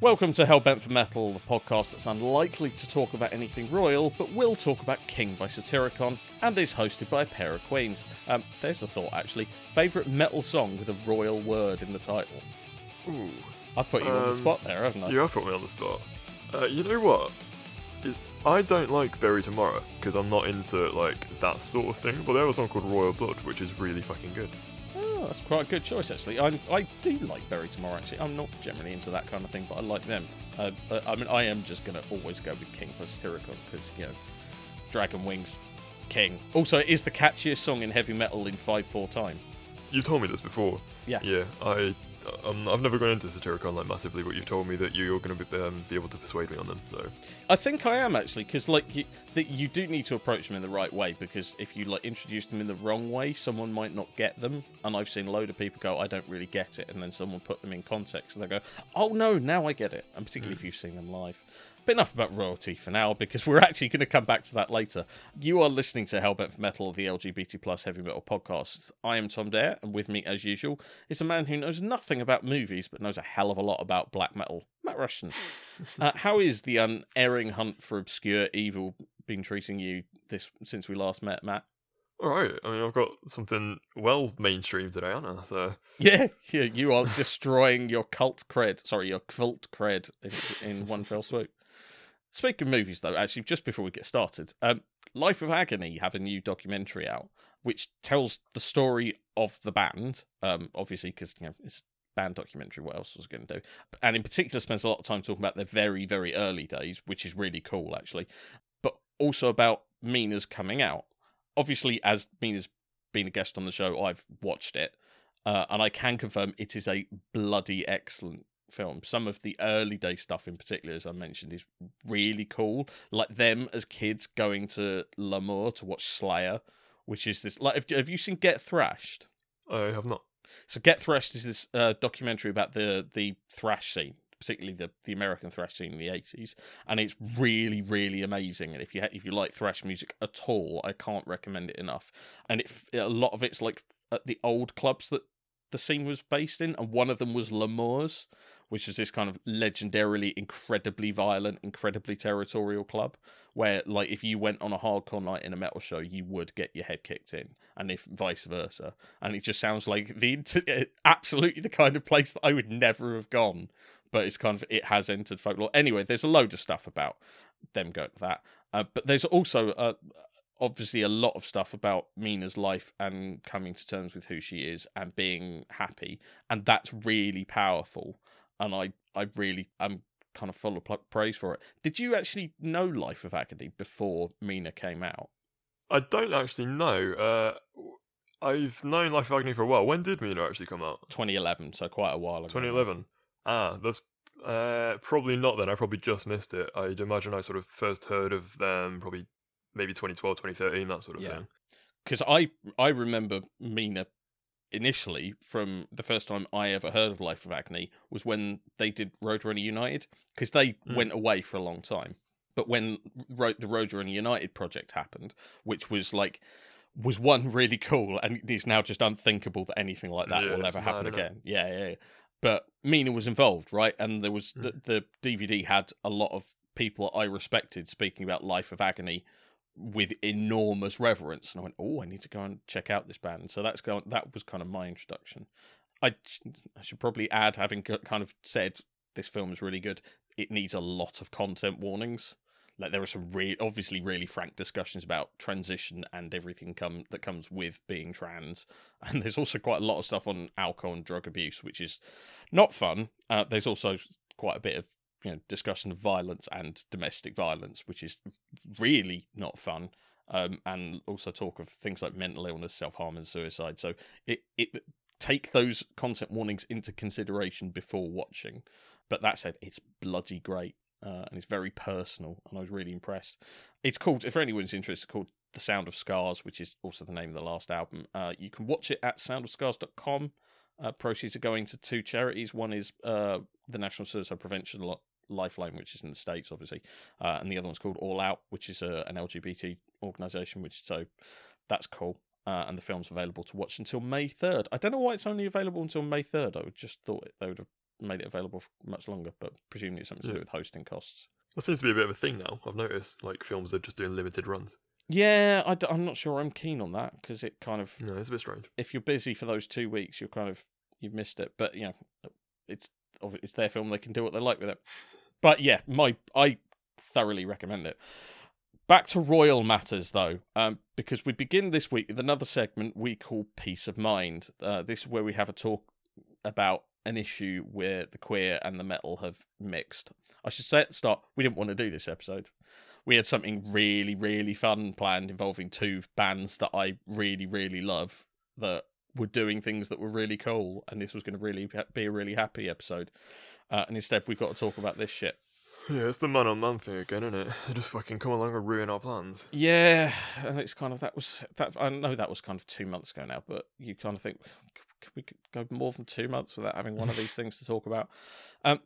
Welcome to Hellbent for Metal, the podcast that's unlikely to talk about anything royal, but will talk about King by Satyricon, and is hosted by a pair of queens. Um, there's the thought, actually. Favourite metal song with a royal word in the title? Ooh, I've put you on the Um, spot there, haven't I? you have put me on the spot. Uh, you know what? Is I don't like Bury Tomorrow because I'm not into like that sort of thing. But there was one called Royal Blood, which is really fucking good. That's quite a good choice, actually. I, I do like Bury Tomorrow, actually. I'm not generally into that kind of thing, but I like them. Uh, I mean, I am just going to always go with King plus Satyricon because, you know, Dragon Wings, King. Also, it is the catchiest song in heavy metal in 5 4 time. You've told me this before. Yeah. Yeah. I. Um, I've never gone into Satyricon like massively, but you've told me that you're going to be, um, be able to persuade me on them. So I think I am actually because like you, that you do need to approach them in the right way because if you like introduce them in the wrong way, someone might not get them. And I've seen a load of people go, "I don't really get it," and then someone put them in context and they go, "Oh no, now I get it." And particularly if you've seen them live. But enough about royalty for now because we're actually going to come back to that later. You are listening to Hellbent for Metal, the LGBT plus heavy metal podcast. I am Tom Dare, and with me, as usual, is a man who knows nothing about movies but knows a hell of a lot about black metal. Matt Rushton. uh, how is the unerring hunt for obscure evil been treating you this since we last met, Matt? all right. I mean, I've got something well mainstream today, Anna. So Yeah, yeah, you are destroying your cult cred. Sorry, your cult cred in, in one fell swoop. Speaking of movies, though, actually, just before we get started, um, Life of Agony have a new documentary out which tells the story of the band. Um, obviously, because you know it's band documentary. What else was going to do? And in particular, spends a lot of time talking about their very, very early days, which is really cool, actually. But also about Mina's coming out. Obviously, as Mina's been a guest on the show, I've watched it. Uh, and I can confirm it is a bloody excellent film. Some of the early day stuff, in particular, as I mentioned, is really cool. Like them as kids going to L'amour to watch Slayer, which is this. Like, have, have you seen Get Thrashed? I have not. So Get Thrashed is this uh, documentary about the the thrash scene, particularly the, the American thrash scene in the eighties, and it's really really amazing. And if you ha- if you like thrash music at all, I can't recommend it enough. And it a lot of it's like at the old clubs that the scene was based in, and one of them was L'Amour's, which is this kind of legendarily incredibly violent, incredibly territorial club where, like, if you went on a hardcore night in a metal show, you would get your head kicked in, and if vice versa. And it just sounds like the absolutely the kind of place that I would never have gone, but it's kind of it has entered folklore. Anyway, there's a load of stuff about them going to that, uh, but there's also uh, obviously a lot of stuff about Mina's life and coming to terms with who she is and being happy, and that's really powerful. And I, I really am kind of full of praise for it. Did you actually know Life of Agony before Mina came out? I don't actually know. Uh, I've known Life of Agony for a while. When did Mina actually come out? 2011, so quite a while ago. 2011. Ah, that's uh, probably not then. I probably just missed it. I'd imagine I sort of first heard of them probably maybe 2012, 2013, that sort of Yeah. thing. Because I, I remember Mina initially from the first time I ever heard of Life of Agony was when they did Roadrunner United because they Mm. went away for a long time. But when Ro- the Roadrunner United project happened, which was like was one really cool and it is now just unthinkable that anything like that Yeah, will it's ever happen again. Yeah, yeah, yeah. But Mina was involved, right? And there was the, the DVD had a lot of people I respected speaking about Life of Agony with enormous reverence, and I went, "Oh, I need to go and check out this band." So that's going. That was kind of my introduction. I, I should probably add, having kind of said this film is really good. It needs a lot of content warnings. Like there are some re- obviously really frank discussions about transition and everything come that comes with being trans, and there's also quite a lot of stuff on alcohol and drug abuse, which is not fun. Uh, there's also quite a bit of you know discussion of violence and domestic violence, which is really not fun. Um, and also talk of things like mental illness, self harm, and suicide. So it it take those content warnings into consideration before watching. But that said, it's bloody great. Uh, and it's very personal, and I was really impressed. It's called, if anyone's interested, it's called The Sound of Scars, which is also the name of the last album. Uh, you can watch it at soundofscars.com. Uh, proceeds are going to two charities. One is uh, the National Suicide Prevention Lifeline, which is in the States, obviously, uh, and the other one's called All Out, which is uh, an LGBT organisation, which so that's cool. Uh, and the film's available to watch until May 3rd. I don't know why it's only available until May 3rd. I would just thought it, they would have made it available for much longer, but presumably it's something to do with hosting costs. That seems to be a bit of a thing now. I've noticed, like films are just doing limited runs. Yeah, I am not sure I'm keen on that because it kind of No, it's a bit strange. if you're busy for those two weeks, you're kind of you've missed it. But you know, it's it's their film; they can do what they like with it. But yeah, my I thoroughly recommend it. Back to royal matters though, um, because we begin this week with another segment we call "Peace of Mind." Uh, this is where we have a talk about an issue where the queer and the metal have mixed. I should say at the start, we didn't want to do this episode. We had something really, really fun planned involving two bands that I really, really love that were doing things that were really cool, and this was going to really be a really happy episode. Uh, and instead, we've got to talk about this shit. Yeah, it's the man on man thing again, isn't it? They just fucking come along and ruin our plans. Yeah, and it's kind of that was that. I know that was kind of two months ago now, but you kind of think could we could go more than two months without having one of these things to talk about. Um,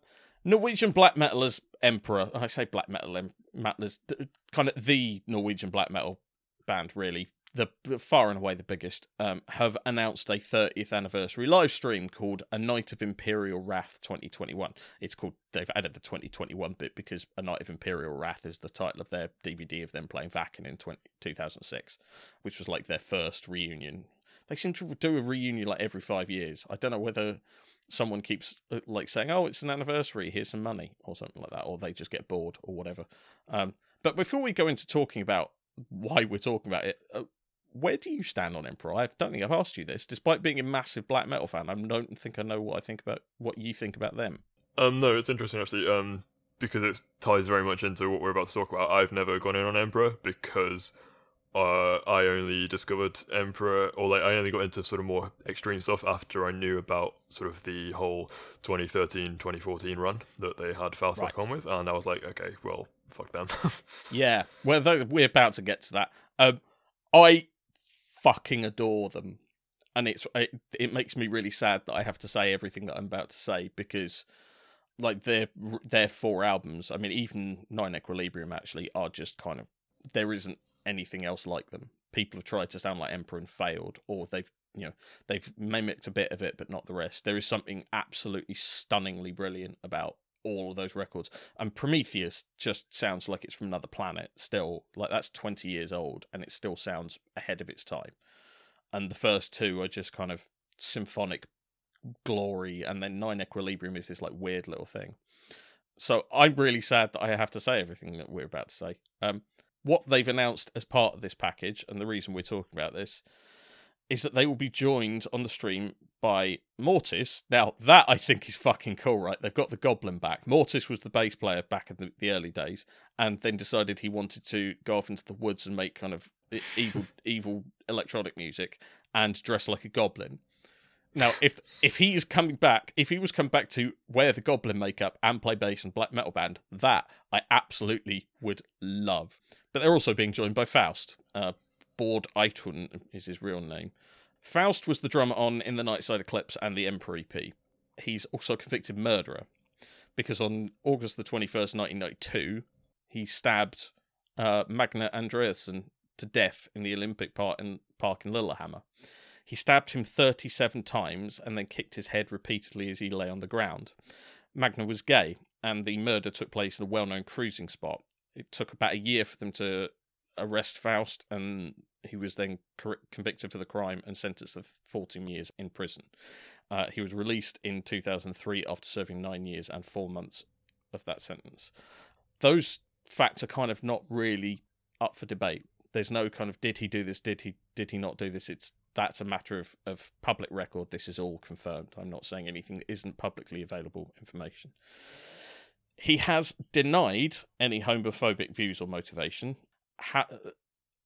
Norwegian black metal as emperor. I say black metal em- metal d- kind of the Norwegian black metal band, really the far and away the biggest. Um, have announced a 30th anniversary live stream called A Night of Imperial Wrath 2021. It's called they've added the 2021 bit because A Night of Imperial Wrath is the title of their DVD of them playing Wacken in 20, 2006, which was like their first reunion. They seem to do a reunion like every five years. I don't know whether someone keeps uh, like saying, "Oh, it's an anniversary. Here's some money" or something like that, or they just get bored or whatever. Um, but before we go into talking about why we're talking about it, uh, where do you stand on Emperor? I don't think I've asked you this. Despite being a massive black metal fan, I don't think I know what I think about what you think about them. Um, no, it's interesting actually. Um, because it ties very much into what we're about to talk about. I've never gone in on Emperor because uh, I only discovered Emperor, or like I only got into sort of more extreme stuff after I knew about sort of the whole 2013 2014 run that they had Faust back Right. on with, and I was like, okay, well, fuck them. Yeah, well, we're about to get to that. Um, I fucking adore them, and it's it, it makes me really sad that I have to say everything that I'm about to say because, like their their four albums, I mean, even Nine Equilibrium actually are just kind of there isn't anything else like them. People have tried to sound like Emperor and failed, or they've you know they've mimicked a bit of it but not the rest. There is something absolutely stunningly brilliant about all of those records. And Prometheus just sounds like it's from another planet still. Like that's 20 years old and it still sounds ahead of its time. And the first two are just kind of symphonic glory and then Nine Equilibrium is this like weird little thing. So I'm really sad that I have to say everything that we're about to say. Um what they've announced as part of this package and the reason we're talking about this is that they will be joined on the stream by Mortis. Now, that I think is fucking cool, right? They've got the Goblin back. Mortis was the bass player back in the, the early days, and then decided he wanted to go off into the woods and make kind of evil, evil electronic music and dress like a goblin. Now, if if he is coming back, if he was coming back to wear the goblin makeup and play bass and black metal band, that I absolutely would love. But they're also being joined by Faust. Uh, Bård Eithun is his real name. Faust was the drummer on In the Nightside Eclipse and the Emperor EP. He's also a convicted murderer because on August the 21st, 1992, he stabbed uh, Magne Andreassen to death in the Olympic Park in, park in Lillehammer. He stabbed him 37 times and then kicked his head repeatedly as he lay on the ground. Magne was gay, and the murder took place in a well known cruising spot. It took about a year for them to arrest Faust, and he was then cor- convicted for the crime and sentenced to 14 years in prison. Uh, he was released in 2003 after serving nine years and four months of that sentence. Those facts are kind of not really up for debate. There's no kind of did he do this, did he did he not do this? It's that's a matter of, of public record. This is all confirmed. I'm not saying anything that isn't publicly available information. He has denied any homophobic views or motivation. How,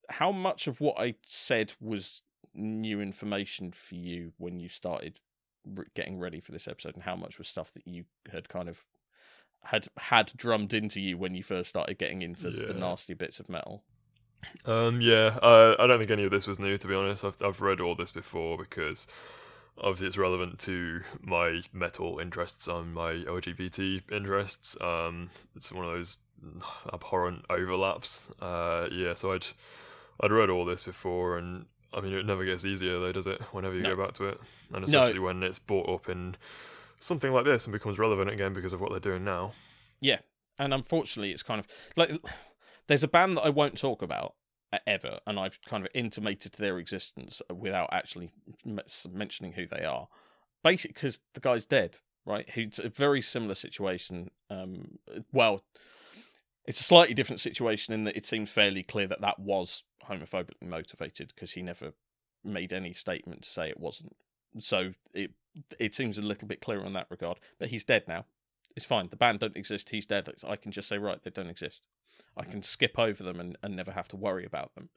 how much of what I said was new information for you when you started re- getting ready for this episode, and how much was stuff that you had kind of had had drummed into you when you first started getting into the nasty bits of metal? Um, yeah, uh, I don't think any of this was new, to be honest. I've, I've read all this before because obviously it's relevant to my metal interests and my LGBT interests. Um, it's one of those abhorrent overlaps. Uh, yeah, so I'd I'd read all this before, and I mean it never gets easier though, does it? Whenever you No. go back to it, and No. especially when it's brought up in something like this and becomes relevant again because of what they're doing now. Yeah, and unfortunately, it's kind of like there's a band that I won't talk about ever, and I've kind of intimated their existence without actually mentioning who they are. Basically, because the guy's dead, right? Who's a very similar situation. Um, well, it's a slightly different situation in that it seems fairly clear that that was homophobically motivated because he never made any statement to say it wasn't. So it it seems a little bit clearer in that regard. But he's dead now. It's fine. The band don't exist. He's dead. I can just say right, they don't exist. I can skip over them and, and never have to worry about them.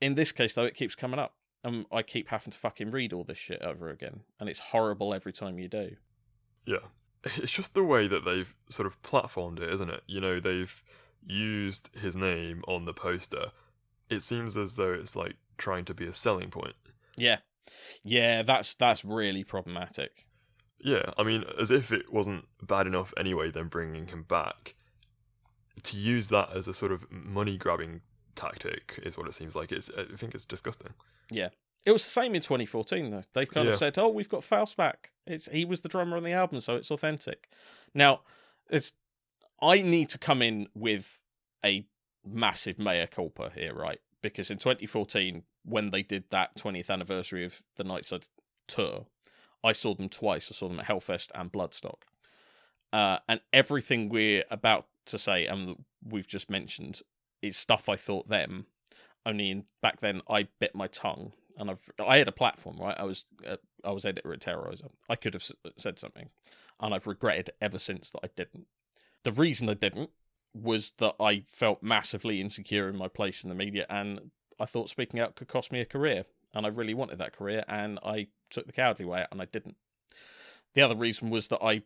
In this case, though, it keeps coming up. And I keep having to fucking read all this shit over again. And it's horrible every time you do. Yeah. It's just the way that they've sort of platformed it, isn't it? You know, they've used his name on the poster. It seems as though it's like trying to be a selling point. Yeah. Yeah, that's that's really problematic. Yeah, I mean, as if it wasn't bad enough anyway, then bringing him back to use that as a sort of money grabbing tactic is what it seems like. It's I think it's disgusting. Yeah, it was the same in 2014 though. They kind yeah. of said, "Oh, we've got Faust back. It's he was the drummer on the album, so it's authentic." Now, it's I need to come in with a massive mea culpa here, right? Because in 2014, when they did that 20th anniversary of the Nightside tour, I saw them twice. I saw them at Hellfest and Bloodstock. Uh, and everything we're about to say and we've just mentioned is stuff I thought them. Only in back then I bit my tongue and I've I had a platform right. I was uh, I was editor at Terrorizer. I could have s- said something, and I've regretted ever since that I didn't. The reason I didn't was that I felt massively insecure in my place in the media, and I thought speaking out could cost me a career, and I really wanted that career, and I took the cowardly way out, and I didn't. The other reason was that I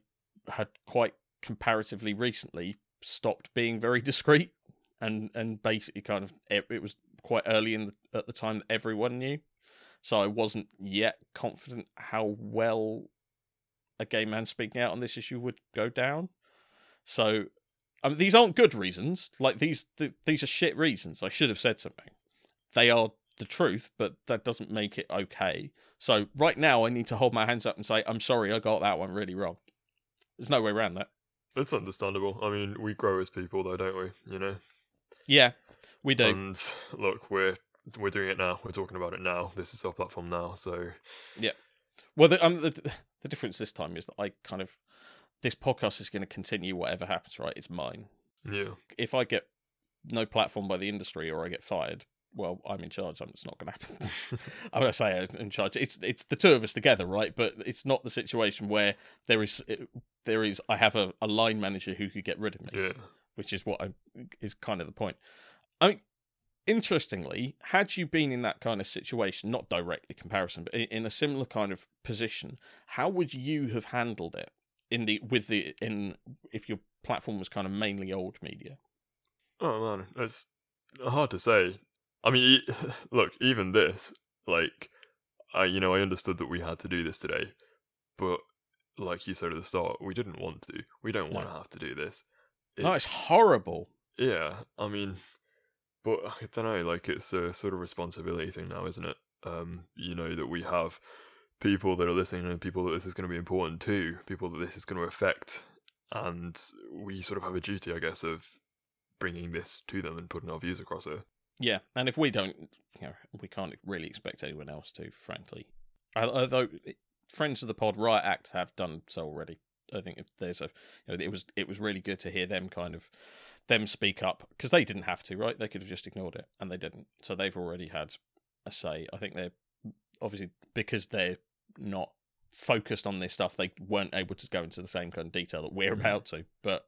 had quite comparatively recently stopped being very discreet and and basically kind of it, it was quite early in the, at the time that everyone knew so i wasn't yet confident how well a gay man speaking out on this issue would go down so I mean, these aren't good reasons like these th- these are shit reasons i should have said something they are the truth but that doesn't make it okay so right now i need to hold my hands up and say i'm sorry i got that one really wrong there's no way around that it's understandable. I mean, we grow as people, though, don't we? You know. Yeah, we do. And look, we're we're doing it now. We're talking about it now. This is our platform now. So. Yeah. Well, the, um, the the difference this time is that I kind of this podcast is going to continue whatever happens. Right, it's mine. Yeah. If I get no platform by the industry or I get fired, well, I'm in charge. It's not going to happen. I'm going to say I'm in charge. It's it's the two of us together, right? But it's not the situation where there is there is. I have a, a line manager who could get rid of me. Yeah. Which is what I is kind of the point. I mean, interestingly, had you been in that kind of situation, not directly comparison, but in a similar kind of position, how would you have handled it in the with the in if your platform was kind of mainly old media? Oh man, it's hard to say. I mean, look, even this, like, I you know I understood that we had to do this today, but like you said at the start, we didn't want to. We don't want to have to do this. It's, no, it's horrible. Yeah, I mean, but I don't know. Like, it's a sort of responsibility thing now, isn't it? Um, you know that we have people that are listening and people that this is going to be important to, people that this is going to affect, and we sort of have a duty, I guess, of bringing this to them and putting our views across it. Yeah, and if we don't, you know, we can't really expect anyone else to, frankly. Although friends of the pod, Riot Act have done so already. I think if there's a, you know, it was it was really good to hear them kind of them speak up because they didn't have to, right? They could have just ignored it, and they didn't. So they've already had a say. I think they're obviously because they're not focused on this stuff, they weren't able to go into the same kind of detail that we're mm. about to. But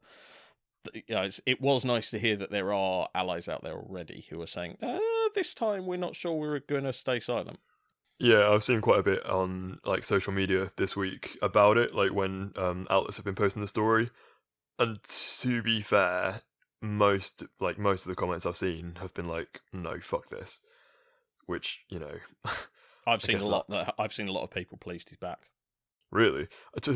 you know, it was nice to hear that there are allies out there already who are saying, uh, "This time we're not sure we're going to stay silent." Yeah, I've seen quite a bit on like social media this week about it, like when um, outlets have been posting the story. And to be fair, most like most of the comments I've seen have been like, "No, fuck this," which you know. I've seen a lot. That, I've seen a lot of people pleased he's back. Really,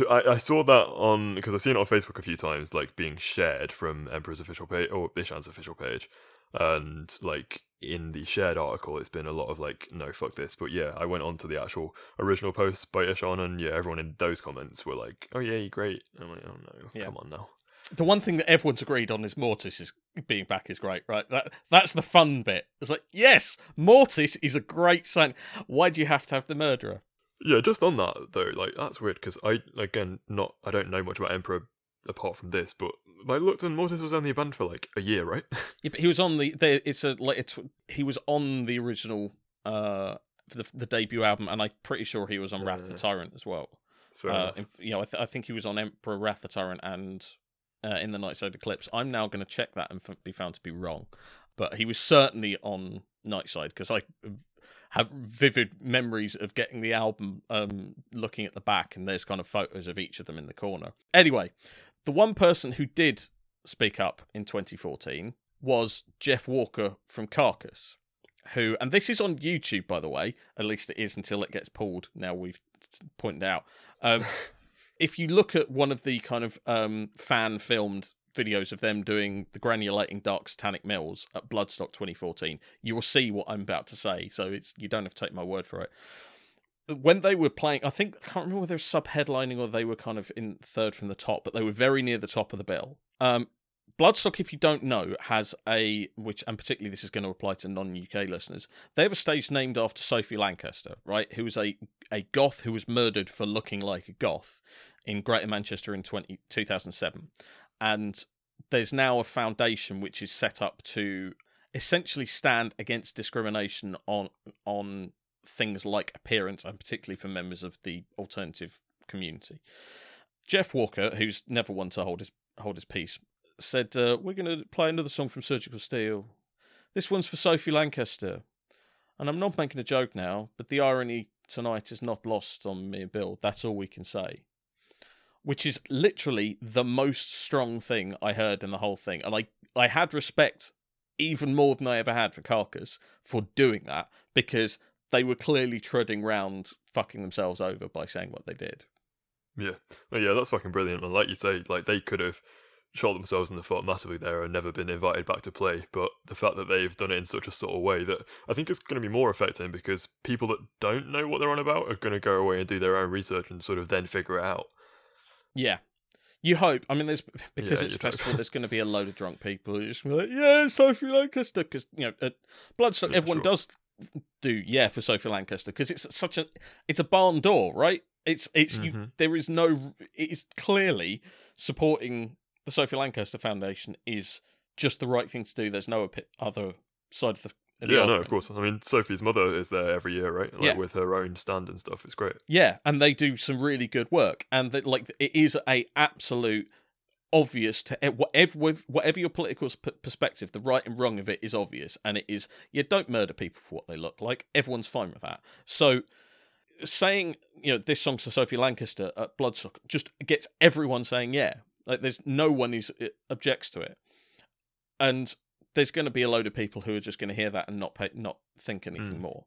I, I saw that on because I've seen it on Facebook a few times, like being shared from Emperor's official page or Ihsahn's official page, and like in the shared article, it's been a lot of like, no, fuck this. But yeah, I went on to the actual original post by Ihsahn, and yeah, everyone in those comments were like, oh yeah, great. And I'm like, oh no, Yeah. come on now. The one thing that everyone's agreed on is Mortis is being back is great, right? That that's the fun bit. It's like, yes, Mortis is a great sign. Why do you have to have the murderer? Yeah, just on that though, like that's weird because I again not I don't know much about Emperor apart from this, but I looked and Mortis was only banned for like a year, right? Yeah, but he was on the. it's a like it's he was on the original uh for the, the debut album, and I'm pretty sure he was on Wrath the Tyrant as well. Uh, you know, I, th- I think he was on Emperor Wrath the Tyrant and uh, in the Night Side Eclipse. I'm now going to check that and f- be found to be wrong, but he was certainly on Nightside because I have vivid memories of getting the album, um, looking at the back, and there's kind of photos of each of them in the corner. Anyway, the one person who did speak up in 2014 was Jeff Walker from Carcass. Who, and this is on YouTube, by the way. At least it is until it gets pulled. Now we've pointed out. Um, if you look at one of the kind of um, fan filmed videos of them doing the granulating dark satanic mills at Bloodstock 2014, you will see what I'm about to say. So it's you don't have to take my word for it. When they were playing, I think I can't remember whether they were sub headlining or they were kind of in third from the top, but they were very near the top of the bill. Um, Bloodstock, if you don't know, has a which, and particularly this is going to apply to non-UK listeners. They have a stage named after Sophie Lancaster, right? Who was a a goth who was murdered for looking like a goth in Greater Manchester in 20, 2007. and there's now a foundation which is set up to essentially stand against discrimination on on things like appearance, and particularly for members of the alternative community. Jeff Walker, who's never one to hold his hold his peace, said, uh, "We're going to play another song from Surgical Steel. This one's for Sophie Lancaster, and I'm not making a joke now, but the irony tonight is not lost on me Bill. That's all we can say." Which is literally the most strong thing I heard in the whole thing, and I I had respect even more than I ever had for Carcass for doing that because they were clearly treading round fucking themselves over by saying what they did. Yeah, well, yeah, that's fucking brilliant. And like you say, like they could have shot themselves in the foot massively there and never been invited back to play. But the fact that they've done it in such a subtle way that I think it's going to be more affecting because people that don't know what they're on about are going to go away and do their own research and sort of then figure it out. Yeah. You hope. I mean, there's because Yeah, it's a festival. There's going to be a load of drunk people who just be like, "Yeah, Sophie Lancaster," because you know, at Bloodstock, Yeah, everyone sure. does do yeah for Sophie Lancaster because it's such a it's a barn door, right? It's it's you. Mhm. There is no. It's clearly supporting the Sophie Lancaster Foundation is just the right thing to do. There's no other side of the. Yeah, no, of course. I mean, Sophie's mother is there every year, right? Like Yeah. with her own stand and stuff. It's great. Yeah, and they do some really good work, and that like it is a absolute obvious to whatever whatever your political perspective, the right and wrong of it is obvious, and it is you don't murder people for what they look like. Everyone's fine with that. So saying you know this song's for Sophie Lancaster at Bloodstock just gets everyone saying yeah. Like there's no one is objects to it, and there's going to be a load of people who are just going to hear that and not pay, not think anything Mm. more.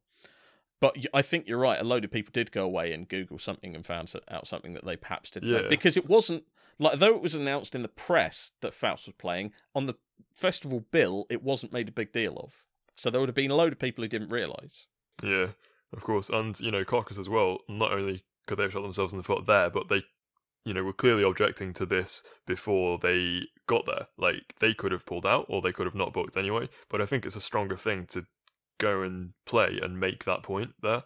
But I think you're right. A load of people did go away and Google something and found out something that they perhaps didn't know because it wasn't like though it was announced in the press that Faust was playing on the festival bill, it wasn't made a big deal of. So there would have been a load of people who didn't realise. Yeah, of course. And, you know, Carcass as well, not only could they have shot themselves in the foot there, but they, you know, were clearly objecting to this before they got there. Like, they could have pulled out or they could have not booked anyway. But I think it's a stronger thing to go and play and make that point there.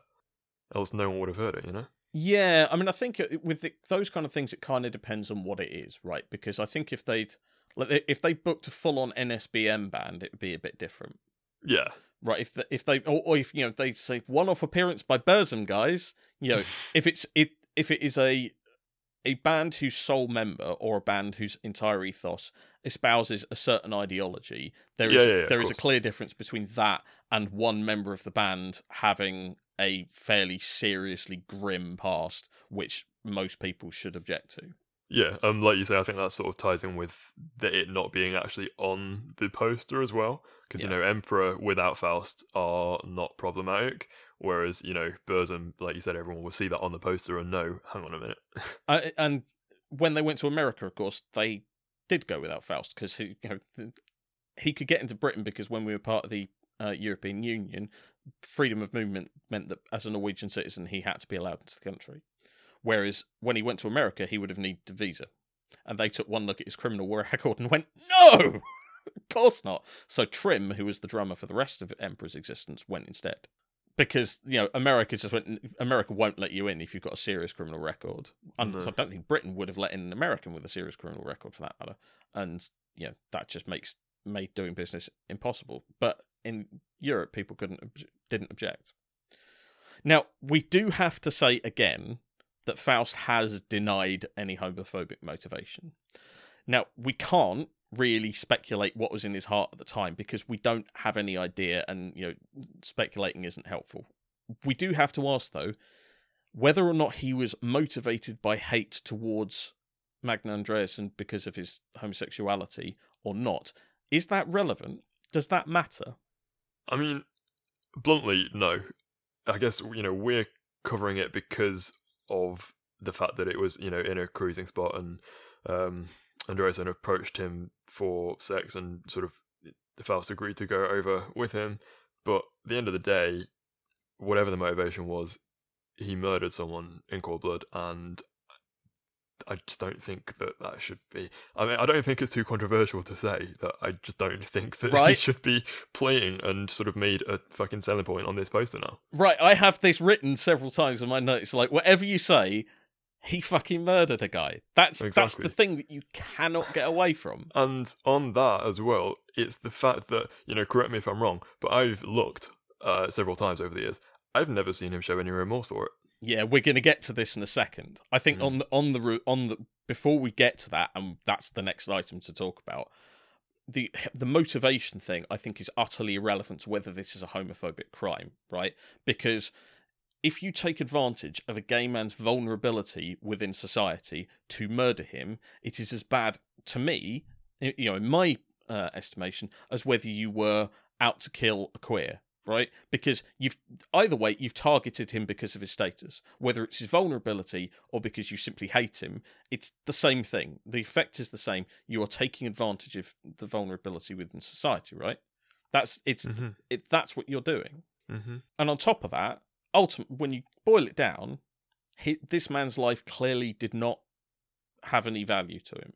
Else no one would have heard it, you know? Yeah, I mean, I think uh, with the, those kind of things, it kind of depends on what it is, right? Because I think if they'd like if they booked a full on NSBM band, it would be a bit different. Yeah. right? If the, if they or, or if you know they say one off appearance by Burzum guys, you know, if it's it if it is a a band whose sole member or a band whose entire ethos espouses a certain ideology, there is Yeah, yeah, yeah, of there is a clear difference between that and one member of the band having a fairly seriously grim past, which most people should object to. Yeah, um, like you say, I think that sort of ties in with the, it not being actually on the poster as well, because you know Emperor without Faust are not problematic, whereas you know Burzum, like you said, everyone will see that on the poster and know, hang on a minute, Uh, and when they went to America, of course, they did go without Faust because he, you know, he could get into Britain because when we were part of the uh, European Union, freedom of movement meant that as a Norwegian citizen, he had to be allowed into the country. Whereas when he went to America, he would have needed a visa. And they took one look at his criminal record and went, no, of course not. So Trym, who was the drummer for the rest of Emperor's existence, went instead. Because you know America just went. America won't let you in if you've got a serious criminal record. And No. so I don't think Britain would have let in an American with a serious criminal record, for that matter. And yeah, that just makes made doing business impossible. But in Europe, people couldn't didn't object. Now we do have to say again that Faust has denied any homophobic motivation. Now we can't really speculate what was in his heart at the time because we don't have any idea, and you know, speculating isn't helpful. We do have to ask though whether or not he was motivated by hate towards Magne Andreassen because of his homosexuality or not. Is that relevant? Does that matter? I mean, bluntly, no. I guess you know we're covering it because of the fact that it was you know in a cruising spot and um, Andreassen approached him for sex and sort of Faust agreed to go over with him. But at the end of the day, whatever the motivation was, he murdered someone in cold blood, and I just don't think that that should be. I mean, I don't think it's too controversial to say that I just don't think that he should be playing and sort of made a fucking selling point on this poster now. Right, I have this written several times in my notes. Like, whatever you say, he fucking murdered a guy. That's that's the thing that you cannot get away from. And on that as well, it's the fact that, you know, correct me if I'm wrong, but I've looked uh, several times over the years. I've never seen him show any remorse for it. Yeah, we're going to get to this in a second. I think Mm. on the on the route on the before we get to that, and that's the next item to talk about. The the motivation thing I think is utterly irrelevant to whether this is a homophobic crime, right? Because if you take advantage of a gay man's vulnerability within society to murder him, it is as bad to me, you know, in my uh, estimation, as whether you were out to kill a queer, right? Because you've either way you've targeted him because of his status, whether it's his vulnerability or because you simply hate him. It's the same thing. The effect is the same. You are taking advantage of the vulnerability within society, right? That's it's Mm-hmm. it. That's what you're doing. Mm-hmm. And on top of that, ultimately, when you boil it down, he, this man's life clearly did not have any value to him.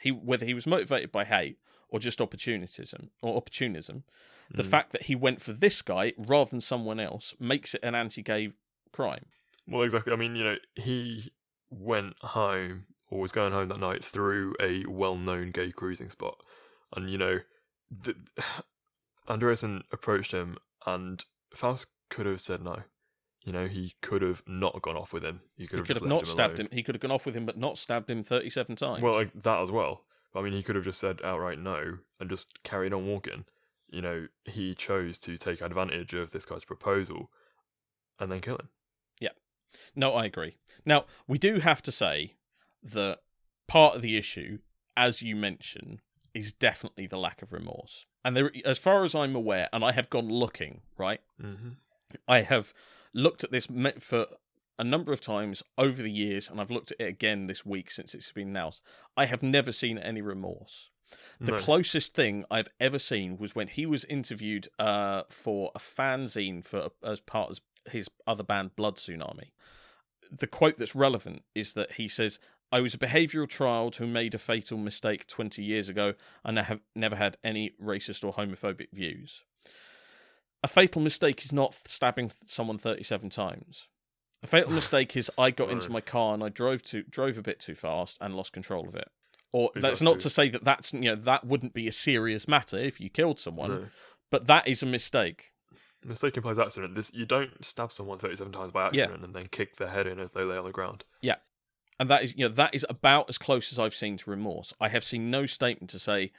He whether he was motivated by hate or just opportunism or opportunism, the Mm. fact that he went for this guy rather than someone else makes it an anti-gay crime. Well, exactly. I mean, you know, he went home or was going home that night through a well-known gay cruising spot, and you know, the, Andreassen approached him, and Faust could have said no. You know, he could have not gone off with him. He could He have, could have not stabbed alone. him. He could have gone off with him, but not stabbed him thirty-seven times. Well, like that as well. I mean, he could have just said outright no and just carried on walking. You know, he chose to take advantage of this guy's proposal and then kill him. Yeah. No, I agree. Now, we do have to say that part of the issue, as you mention, is definitely the lack of remorse. And there, as far as I'm aware, and I have gone looking, right? Mm-hmm. I have looked at this for a number of times over the years, and I've looked at it again this week since it's been announced. I have never seen any remorse. The No. closest thing I've ever seen was when he was interviewed uh, for a fanzine for as part of his other band, Blood Tsunami. The quote that's relevant is that he says, "I was a behavioural child who made a fatal mistake 20 years ago, and I have never had any racist or homophobic views." A fatal mistake is not stabbing someone 37 times. A fatal mistake is I got into my car and I drove too drove a bit too fast and lost control of it. Or that's not to say that that's you know that wouldn't be a serious matter if you killed someone, No. but that is a mistake. Mistake implies accident. This you don't stab someone thirty-seven times by Yeah. accident and then kick their head in as they lay on the ground. Yeah. And that is you know that is about as close as I've seen to remorse. I have seen no statement to say,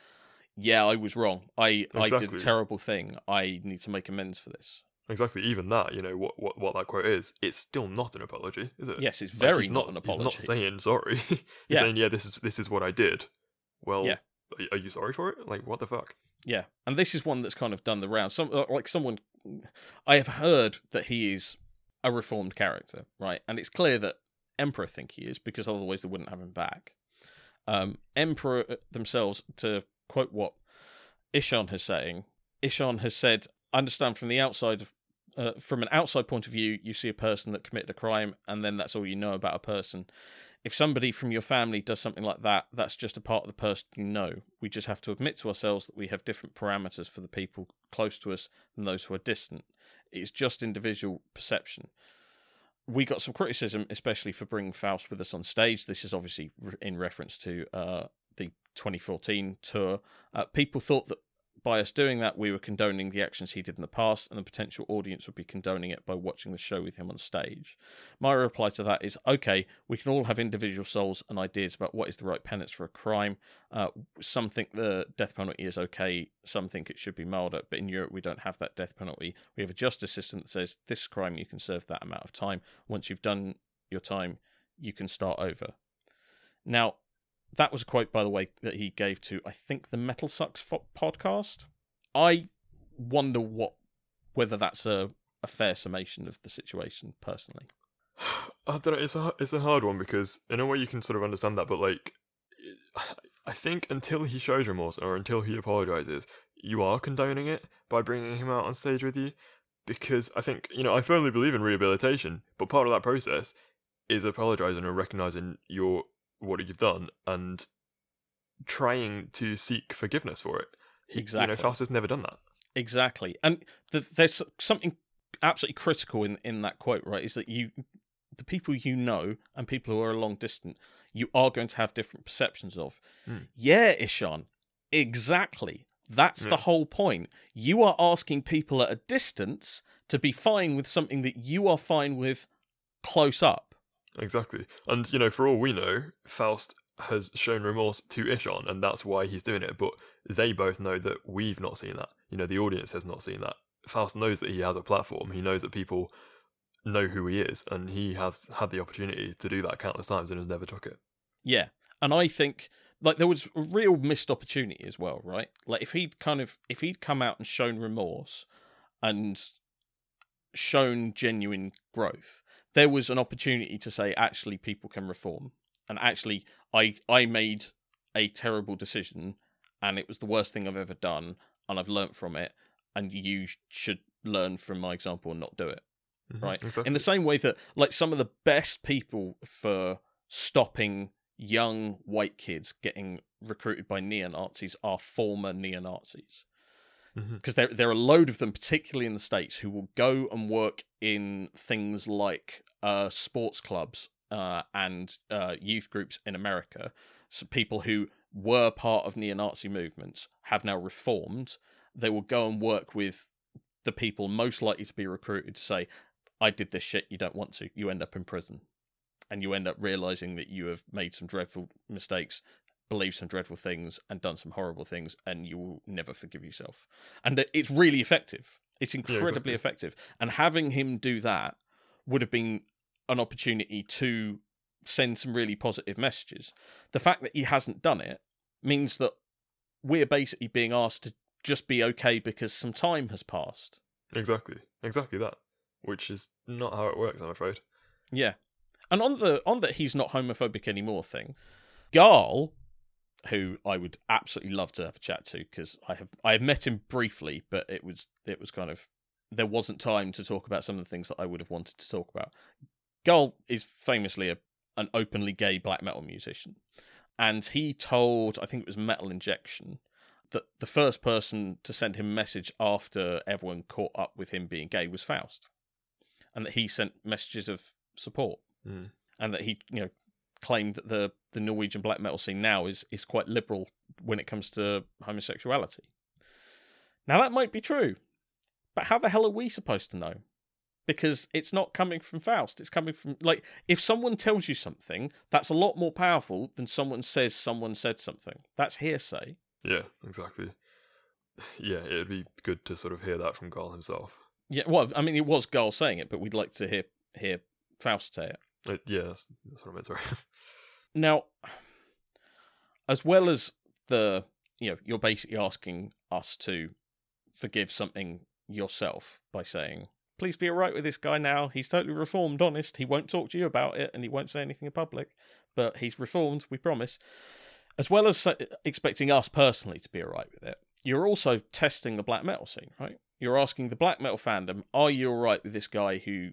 "Yeah, I was wrong. I I did a terrible thing. I need to make amends for this." Exactly. Even that, you know, what what, what that quote is, it's still not an apology, is it? Yes, it's Like, very he's not, an apology. He's not saying sorry. he's Yeah. saying, yeah, this is this is what I did. Well, Yeah. are, are you sorry for it? Like, what the fuck? Yeah, and this is one that's kind of done the round. Some uh, like someone, I have heard that he is a reformed character, right? And it's clear that Emperor think he is because otherwise they wouldn't have him back. Um, Emperor themselves, to quote what Ihsahn has saying, Ihsahn has said, I understand from the outside, uh, from an outside point of view, you see a person that committed a crime, and then that's all you know about a person. If somebody from your family does something like that, that's just a part of the person you know. We just have to admit to ourselves that we have different parameters for the people close to us than those who are distant. It's just individual perception. We got some criticism, especially for bringing Faust with us on stage. This is obviously in reference to uh, the 2014 tour. Uh, people thought that by us doing that, we were condoning the actions he did in the past, and the potential audience would be condoning it by watching the show with him on stage. My reply to that is okay, we can all have individual souls and ideas about what is the right penance for a crime. Uh, some think the death penalty is okay, some think it should be milder, but in Europe, we don't have that death penalty. We have a justice system that says this crime, you can serve that amount of time. Once you've done your time, you can start over. Now, that was a quote, by the way, that he gave to I think the Metal Sucks fo- podcast. I wonder what whether that's a, a fair summation of the situation personally. I don't know. It's a it's a hard one because in a way you can sort of understand that, but like, I think until he shows remorse or until he apologizes, you are condoning it by bringing him out on stage with you. Because I think you know I firmly believe in rehabilitation, but part of that process is apologizing and recognizing your what have you've done and trying to seek forgiveness for it. He, exactly. You know, Faust has never done that. Exactly. And the, there's something absolutely critical in, in that quote, right? Is that you, the people you know and people who are a long distant, you are going to have different perceptions of. Mm. Yeah, Ihsahn, exactly. That's the whole point. You are asking people at a distance to be fine with something that you are fine with close up. Exactly. And, you know, for all we know, Faust has shown remorse to Ihsahn, and that's why he's doing it. But they both know that we've not seen that. You know, the audience has not seen that. Faust knows that he has a platform. He knows that people know who he is, and he has had the opportunity to do that countless times and has never took it. Yeah. And I think like there was a real missed opportunity as well, right? Like if he'd kind of if he'd come out and shown remorse and shown genuine growth, there was an opportunity to say actually people can reform. And actually i i made a terrible decision and it was the worst thing i've ever done and i've learnt from it and you should learn from my example and not do it mm-hmm, right? Exactly. in the same way that like some of the best people for stopping young white kids getting recruited by neo-nazis are former neo-nazis because mm-hmm. there there are a load of them, particularly in the states, who will go and work in things like uh, sports clubs uh, and uh, youth groups in America. So people who were part of neo-Nazi movements have now reformed. They will go and work with the people most likely to be recruited to say, "I did this shit. You don't want to. You end up in prison." And you end up realizing that you have made some dreadful mistakes believed some dreadful things and done some horrible things, and you will never forgive yourself. And it's really effective. It's incredibly yeah, exactly. effective. And having him do that would have been an opportunity to send some really positive messages. The fact that he hasn't done it means that we're basically being asked to just be okay because some time has passed. Exactly. Exactly that. Which is not how it works, I'm afraid. Yeah. And on the on that he's not homophobic anymore thing, Garl who I would absolutely love to have a chat to because I have I have met him briefly, but it was it was kind of there wasn't time to talk about some of the things that I would have wanted to talk about. Gaahl is famously a, an openly gay black metal musician, and he told I think it was Metal Injection that the first person to send him a message after everyone caught up with him being gay was Faust, and that he sent messages of support, mm. and that he you know claimed that the the Norwegian black metal scene now is is quite liberal when it comes to homosexuality. Now that might be true, but how the hell are we supposed to know? Because it's not coming from Faust. It's coming from like if someone tells you something, that's a lot more powerful than someone says someone said something. That's hearsay. Yeah, exactly. Yeah, it'd be good to sort of hear that from Gaahl himself. Yeah, well, I mean, it was Gaahl saying it, but we'd like to hear hear Faust say it. Uh, yeah, that's, what I meant. Sorry. now, as well as the, you know, you're basically asking us to forgive something yourself by saying, please be alright with this guy now. He's totally reformed, honest. He won't talk to you about it and he won't say anything in public, but he's reformed, we promise. As well as expecting us personally to be alright with it, you're also testing the black metal scene, right? You're asking the black metal fandom, are you all right with this guy who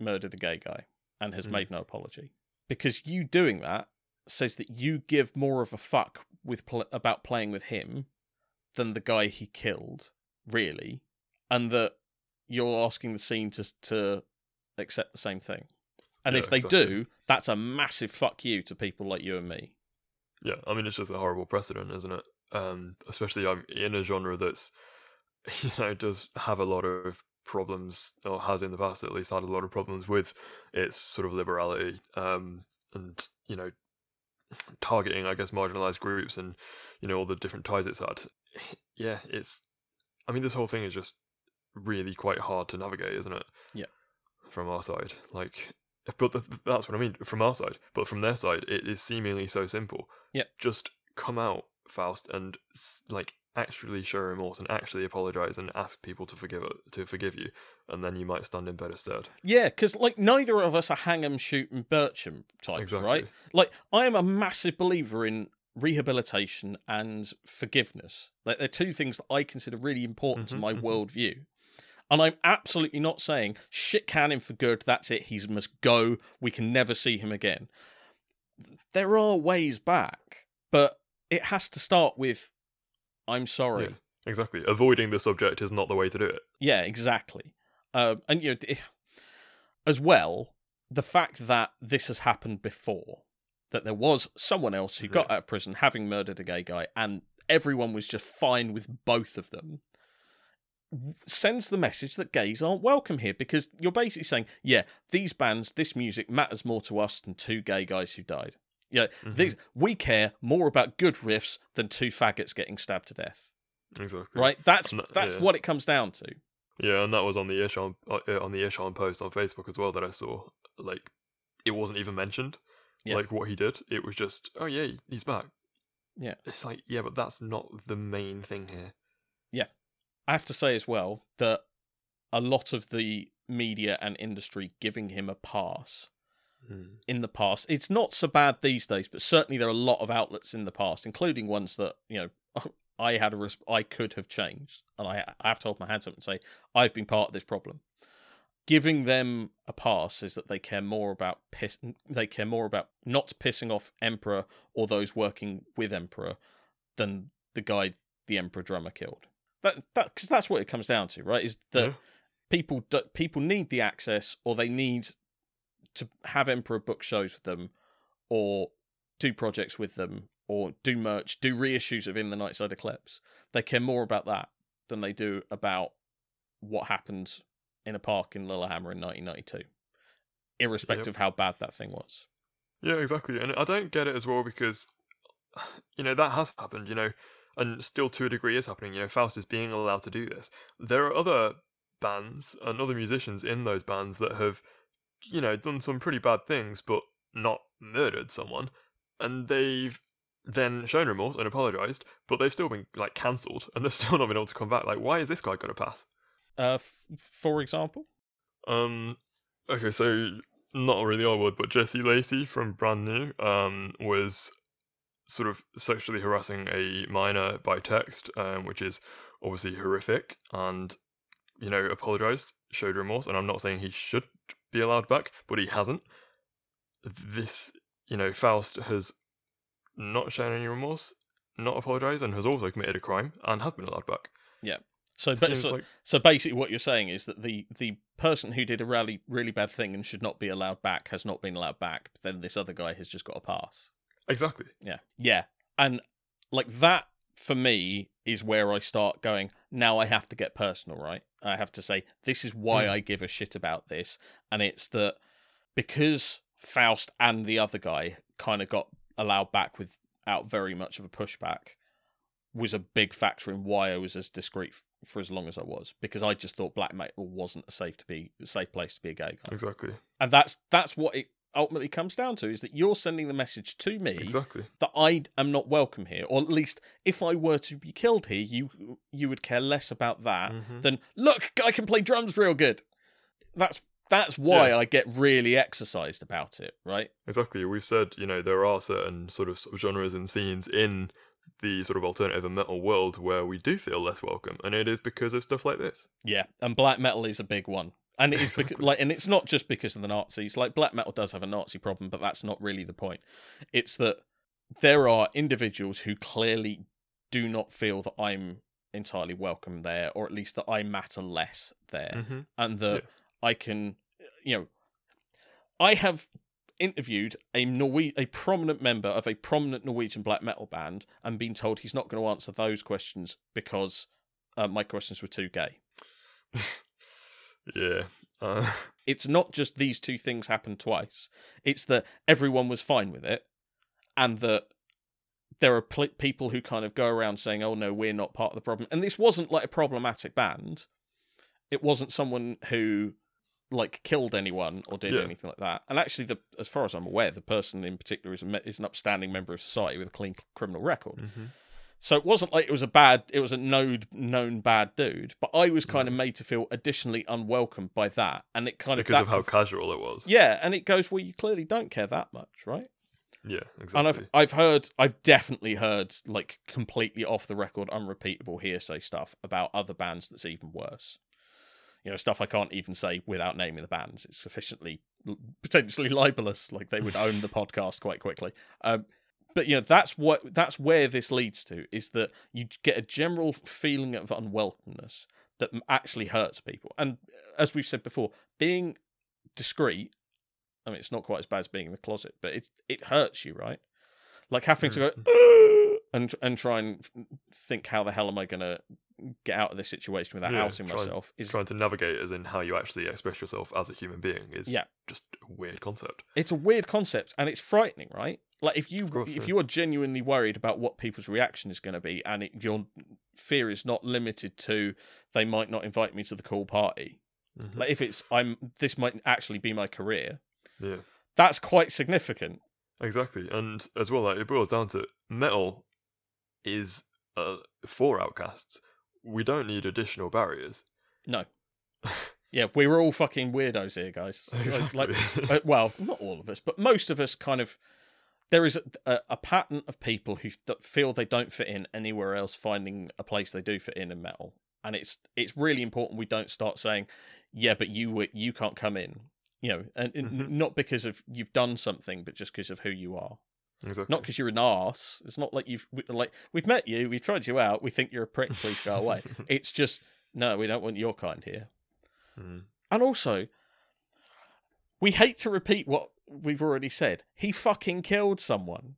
murdered a gay guy and has Mm. made no apology? Because you doing that says that you give more of a fuck with pl- about playing with him than the guy he killed, really, and that you're asking the scene to to accept the same thing. And Yeah, if they exactly. do, that's a massive fuck you to people like you and me. Yeah, I mean it's just a horrible precedent, isn't it? Um, especially um, in a genre that's you know does have a lot of problems, or has in the past at least had a lot of problems with its sort of liberality, um, and you know targeting, I guess, marginalized groups and you know all the different ties it's had. Yeah, it's. I mean, this whole thing is just really quite hard to navigate, isn't it? Yeah. From our side, like, but the, that's what I mean from our side. But from their side, it is seemingly so simple. Yeah. Just come out, Faust, and like actually show remorse and actually apologize and ask people to forgive to forgive you, and then you might stand in better stead. Yeah, because like neither of us are Hang'em, Shoot, and Bircham types, Exactly. right? Like I am a massive believer in rehabilitation and forgiveness. Like they're two things that I consider really important to Mhm, my mhm. worldview. And I'm absolutely not saying shit can him for good. That's it. He must go. We can never see him again. There are ways back, but it has to start with, "I'm sorry." Yeah. Exactly. Avoiding the subject is not the way to do it. Yeah, exactly. Um, and you know, it- as well, the fact that this has happened before, that there was someone else who got Yeah. out of prison having murdered a gay guy, and everyone was just fine with both of them sends the message that gays aren't welcome here because you're basically saying, yeah, these bands, this music matters more to us than two gay guys who died. Yeah, Mhm. these we care more about good riffs than two faggots getting stabbed to death. Exactly. Right? That's No, that's yeah. what it comes down to. Yeah, and that was on the Ihsahn uh, on the Ihsahn post on Facebook as well that I saw. Like, it wasn't even mentioned. Yeah. Like what he did, it was just, oh yeah, he's back. Yeah. It's like, yeah, but that's not the main thing here. Yeah. I have to say as well that a lot of the media and industry giving him a pass Hmm. in the past, it's not so bad these days, but certainly there are a lot of outlets in the past, including ones that you know I had a res- I could have changed, and I I have to hold my hands up and say I've been part of this problem. Giving them a pass is that they care more about piss. They care more about not pissing off Emperor or those working with Emperor than the guy the Emperor drummer killed. That that because that's what it comes down to, right? Is that Yeah. people do, people need the access or they need to have Emperor book shows with them or do projects with them or do merch, do reissues of In the Nightside Eclipse. They care more about that than they do about what happened in a park in Lillehammer in 1992, irrespective of how bad that thing was. Yeah, exactly. And I don't get it as well because, you know, that has happened, you know, and still to a degree is happening. You know, Faust is being allowed to do this. There are other bands and other musicians in those bands that have, you know, done some pretty bad things, but not murdered someone. And they've then shown remorse and apologized, but they've still been, like, cancelled and they've still not been able to come back. Like, why is this guy going to pass? Uh, f- for example, Um, okay, so not really I would, but Jesse Lacey from Brand New um was sort of sexually harassing a minor by text, um, which is obviously horrific, and you know apologized, showed remorse, and I'm not saying he should be allowed back, but he hasn't. This, you know, Faust has not shown any remorse, not apologized, and has also committed a crime and has been allowed back. so, It but, seems so, like so basically, what you're saying is that the the person who did a really really bad thing and should not be allowed back has not been allowed back. But then this other guy has just got a pass. exactly. Yeah. Yeah. And like that for me is where I start going, now I have to get personal, right? I have to say, this is why Hmm. I give a shit about this. And it's that because Faust and the other guy kind of got allowed back without very much of a pushback was a big factor in why I was as discreet for as long as I was because I just thought black metal wasn't a safe to be a safe place to be a gay guy. Exactly. And that's that's what it ultimately comes down to is that you're sending the message to me Exactly. that I am not welcome here, or at least if I were to be killed here, you you would care less about that Mhm. than look, I can play drums real good. That's that's why Yeah. I get really exercised about it, right? Exactly. We've said, you know, there are certain sort of genres and scenes in the sort of alternative and metal world where we do feel less welcome, and it is because of stuff like this. Yeah, and black metal is a big one. And it's because, like, and it's not just because of the Nazis. Like, black metal does have a Nazi problem, but that's not really the point. It's that there are individuals who clearly do not feel that I'm entirely welcome there, or at least that I matter less there, Mm-hmm. and that Yeah. I can, you know, I have interviewed a Norwe- a prominent member of a prominent Norwegian black metal band and been told he's not going to answer those questions because uh, my questions were too gay. Yeah. Uh, it's not just these two things happened twice. It's that everyone was fine with it, and that there are pl- people who kind of go around saying, "Oh no, we're not part of the problem." And this wasn't like a problematic band. It wasn't someone who like killed anyone or did Yeah. anything like that. And actually, the as far as I'm aware, the person in particular is a, is an upstanding member of society with a clean criminal record. mhm. So it wasn't like it was a bad, it was a known, known bad dude. But I was kind of made to feel additionally unwelcome by that, and it kind of Because of how casual it was. yeah, and it goes, well, you clearly don't care that much, right? Yeah, exactly. And. I've I've heard, I've definitely heard like completely off the record, unrepeatable hearsay stuff about other bands that's even worse. You know, stuff I can't even say without naming the bands. It's sufficiently potentially libelous. Like they would own the podcast quite quickly. Um, but you know, that's what that's where this leads to is that you get a general feeling of unwelcomeness that actually hurts people. And uh, as we've said before, being discreet I mean, it's not quite as bad as being in the closet, but it it hurts you, right? Like having to go mm-hmm. and and try and think how the hell am I going to get out of this situation without Yeah, outing myself? Is Trying to navigate as in how you actually express yourself as a human being is Yeah. just a weird concept. it's a weird concept and it's frightening, right? Like if you if yeah. you are genuinely worried about what people's reaction is going to be, and it, your fear is not limited to they might not invite me to the cool party. Mhm. Like if it's I'm this might actually be my career. Yeah, That's quite significant. exactly. And as well, like, it boils down to metal is uh, for outcasts. We don't need additional barriers. No. Yeah, we're all fucking weirdos here, guys. Like- Exactly. Like, uh, well, not all of us, but most of us kind of. There is a, a, pattern of people who that feel they don't fit in anywhere else, finding a place they do fit in in metal, and it's it's really important we don't start saying, "Yeah, but you you can't come in," you know, and, and Mhm. not because of you've done something, but just because of who you are. exactly. Not because you're an ass It's not like you've we- like we've met you, we've tried you out, we think you're a prick. Please go away. it's just no, we don't want your kind here. Mm. And also, we hate to repeat what we've already said. He fucking killed someone.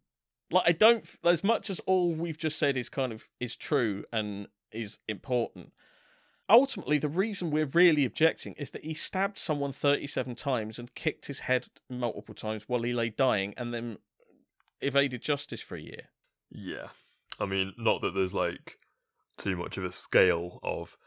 Like I don't as much as all we've just said is kind of is true and is important. Ultimately, the reason we're really objecting is that he stabbed someone 37 times and kicked his head multiple times while he lay dying and then evaded justice for a year. Yeah. I mean, not that there's like too much of a scale of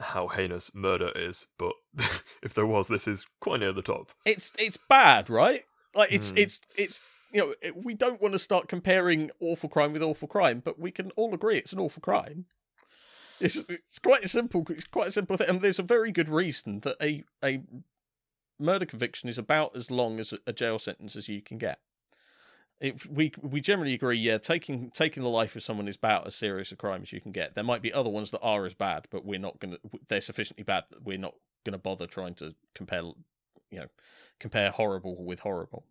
how heinous murder is, but if there was, this is quite near the top. it's it's bad, right? Like it's Mm. it's it's you know it, we don't want to start comparing awful crime with awful crime, but we can all agree it's an awful crime. It's it's quite a simple it's quite a simple thing, and there's a very good reason that a a murder conviction is about as long as a- a jail sentence as you can get. It, we we generally agree, yeah, taking taking the life of someone is about as serious a crime as you can get. There might be other ones that are as bad, but we're not gonna. They're sufficiently bad that we're not gonna bother trying to compare, you know, compare horrible with horrible.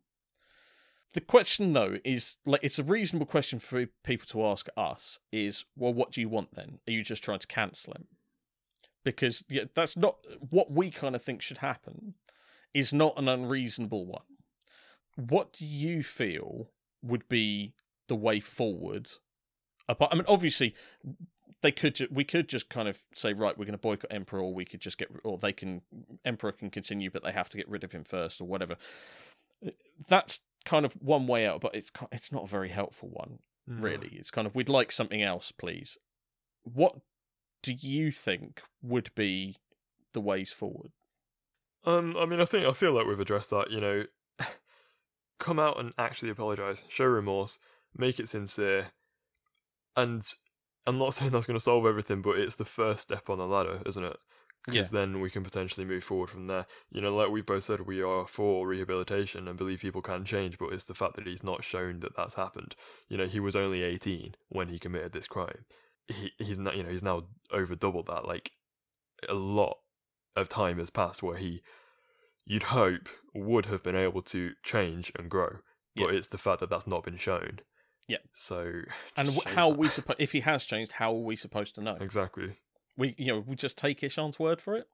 The question, though, is like it's a reasonable question for people to ask us: is well, what do you want then? Are you just trying to cancel him? Because yeah, that's not what we kind of think should happen. Is not an unreasonable one. What do you feel would be the way forward? Apart, I mean, obviously, they could. Ju- we could just kind of say, right, we're going to boycott Emperor, or we could just get, or they can. Emperor can continue, but they have to get rid of him first, or whatever. That's kind of one way out, but it's it's not a very helpful one, really. It's kind of we'd like something else, please. What do you think would be the ways forward? Um, I mean, I think I feel like we've addressed that. You know, come out and actually apologize, show remorse, make it sincere, and I'm not saying that's going to solve everything, but it's the first step on the ladder, isn't it? because then we can potentially move forward from there. You know, like we both said, we are for rehabilitation and believe people can change, but it's the fact that he's not shown that that's happened. You know, he was only 18 when he committed this crime. He he's not, you know, he's now over doubled that. Like a lot of time has passed where he, you'd hope, would have been able to change and grow, but Yeah. it's the fact that that's not been shown. Yeah. So, And shame how that. we supposed if he has changed, how are we supposed to know? exactly? We you know we just take Ihsahn's word for it.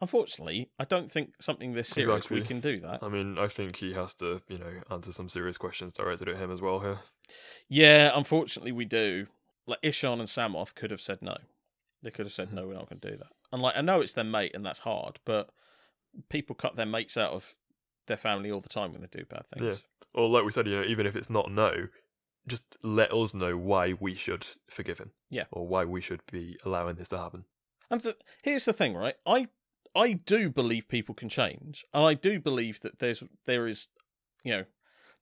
Unfortunately, I don't think something this serious we can do that. I mean, I think he has to, you know, answer some serious questions directed at him as well here. Yeah, unfortunately, we do. Like Ishan and Samoth could have said no. They could have said Mhm. no, we're not going to do that. And like I know it's their mate, and that's hard, but people cut their mates out of their family all the time when they do bad things. Yeah. Or like we said, you know, even if it's not no, just let us know why we should forgive him. Yeah. Or why we should be allowing this to happen. And the, here's the thing, right? I I do believe people can change, and I do believe that there's there is, you know,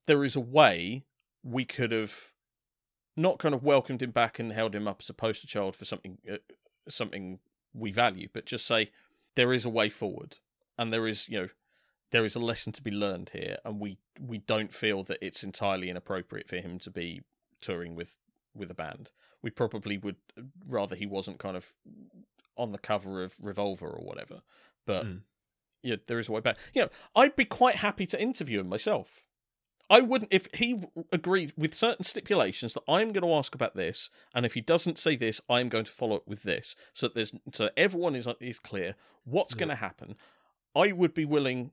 there is a way we could have not kind of welcomed him back and held him up as a poster child for something uh, something we value, but just say there is a way forward, and there is you know there is a lesson to be learned here, and we we don't feel that it's entirely inappropriate for him to be touring with with a band. We probably would rather he wasn't kind of on the cover of Revolver or whatever. But Mm. yeah, there is a way back. You know, I'd be quite happy to interview him myself. I wouldn't if he agreed with certain stipulations that I'm going to ask about this, and if he doesn't say this, I'm going to follow up with this, so that there's so that everyone is is clear what's Yeah. going to happen. I would be willing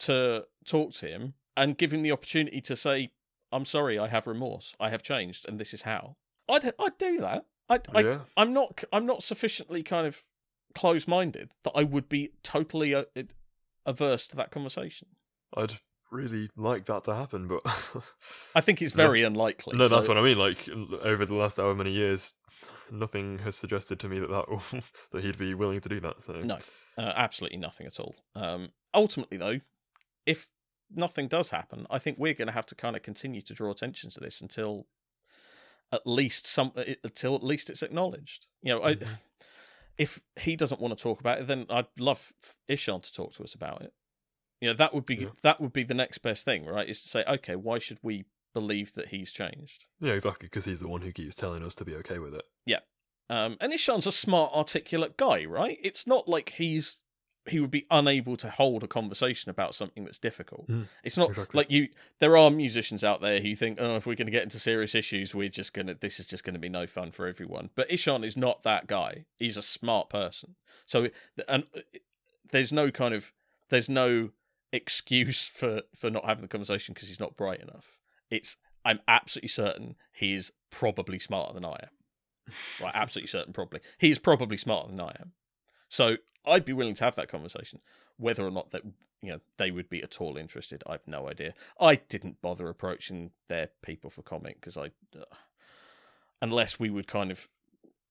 to talk to him and give him the opportunity to say, "I'm sorry, I have remorse, I have changed, and this is how." I'd I'd do that. I I yeah. I'm not I'm not sufficiently kind of close minded that I would be totally uh, averse to that conversation. I'd really like that to happen, but I think it's No. very unlikely. no, that's what I mean. Like over the last however many years, nothing has suggested to me that that, that he'd be willing to do that. So No. uh, absolutely nothing at all. Um, ultimately, though, if nothing does happen, I think we're going to have to kind of continue to draw attention to this until at least some uh, until at least it's acknowledged. You know, I, Mhm. if he doesn't want to talk about it, then I'd love Ihsahn to talk to us about it. You know, that would be Yeah. that would be the next best thing, right? Is to say, okay, why should we believe that he's changed? yeah, exactly, because he's the one who keeps telling us to be okay with it. Yeah. Um, and Ihsahn's a smart, articulate guy, right? It's not like he's he would be unable to hold a conversation about something that's difficult. Mm, it's not exactly. like you. There are musicians out there who think, oh, if we're going to get into serious issues, we're just gonna. This is just going to be no fun for everyone. But Ishan is not that guy. He's a smart person. So, and uh, there's no kind of there's no excuse for for not having the conversation because he's not bright enough. It's I'm absolutely certain he is probably smarter than I am. right, absolutely certain, probably. He's probably smarter than I am. So I'd be willing to have that conversation. Whether or not that you know they would be at all interested, I've no idea. I didn't bother approaching their people for comment because I, uh, unless we would kind of,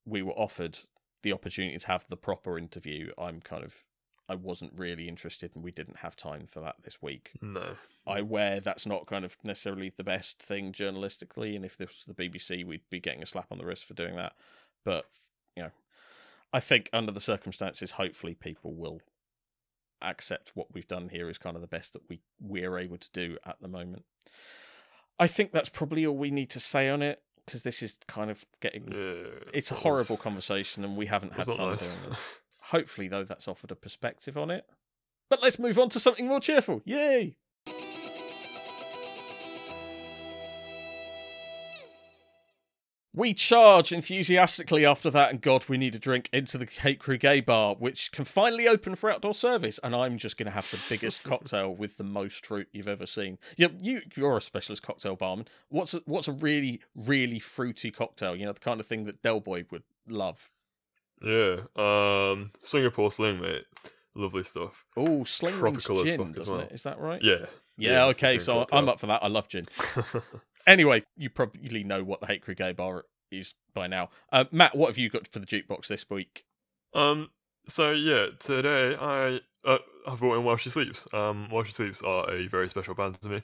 we were offered the opportunity to have the proper interview. I'm kind of, I wasn't really interested, and we didn't have time for that this week. No, I wear that's not kind of necessarily the best thing journalistically, and if this was the BBC, we'd be getting a slap on the wrist for doing that. But you know, I think under the circumstances, hopefully people will accept what we've done here is kind of the best that we we're able to do at the moment. I think that's probably all we need to say on it because this is kind of getting. yeah, It's a was- horrible conversation, and we haven't had fun nice. doing it. Hopefully, though, that's offered a perspective on it. But let's move on to something more cheerful. Yay! We charge enthusiastically after that, and God, we need a drink into the Hate Crew Gay Bar, which can finally open for outdoor service. And I'm just going to have the biggest cocktail with the most fruit you've ever seen. Yeah, you you're a specialist cocktail barman. What's a, what's a really really fruity cocktail? You know, the kind of thing that Del Boy would love. Yeah, um, Singapore Sling, mate, lovely stuff. Oh, Sling Tropical as gin, fuck doesn't well. it? Is that right? Yeah, Yeah, yeah, okay, so. I'm up for that. I love gin. Anyway, you probably know what the Hate Crew Gay Bar is by now. Uh, Matt, what have you got for the jukebox this week? Um. So yeah, today I uh, have brought in While She Sleeps. Um, While She Sleeps are a very special band to me.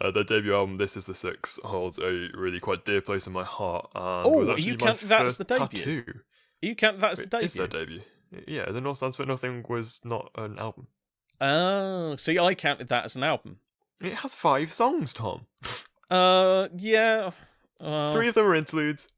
Uh, their debut album, This Is the Six, holds a really quite dear place in my heart. And Oh, you actually count that as the debut? Tattoo. You counting that as the debut? Is their debut? Yeah, the North Stands for Nothing was not an album. Oh, see, I counted that as an album. It has five songs, Tom. Uh, yeah. Uh, Three of them are interludes.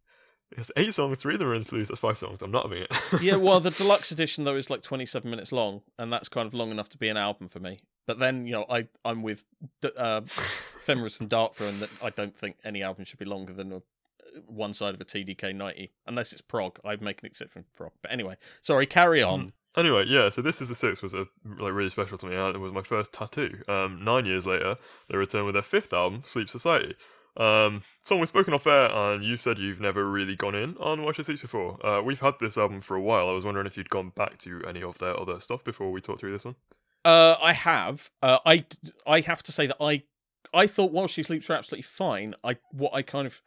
It's eight songs, three of them are interludes. That's five songs. I'm not having it. yeah, well, the deluxe edition though is like 27 minutes long, and that's kind of long enough to be an album for me. But then, you know, I I'm with uh, Fenriz from Darkthrone that I don't think any album should be longer than a, one side of a TDK 90, unless it's prog. I'd make an exception for prog. But anyway, sorry, carry on. Anyway, yeah. So this is the six was a like really special to me. and It was my first tattoo. Um, nine years later, they returned with their fifth album, Sleep Society. Um, song we've spoken off air, and you said you've never really gone in on While She Sleeps before. Uh, we've had this album for a while. I was wondering if you'd gone back to any of their other stuff before we talked through this one. Uh, I have. Uh, I I have to say that I I thought while she sleeps were absolutely fine. I what I kind of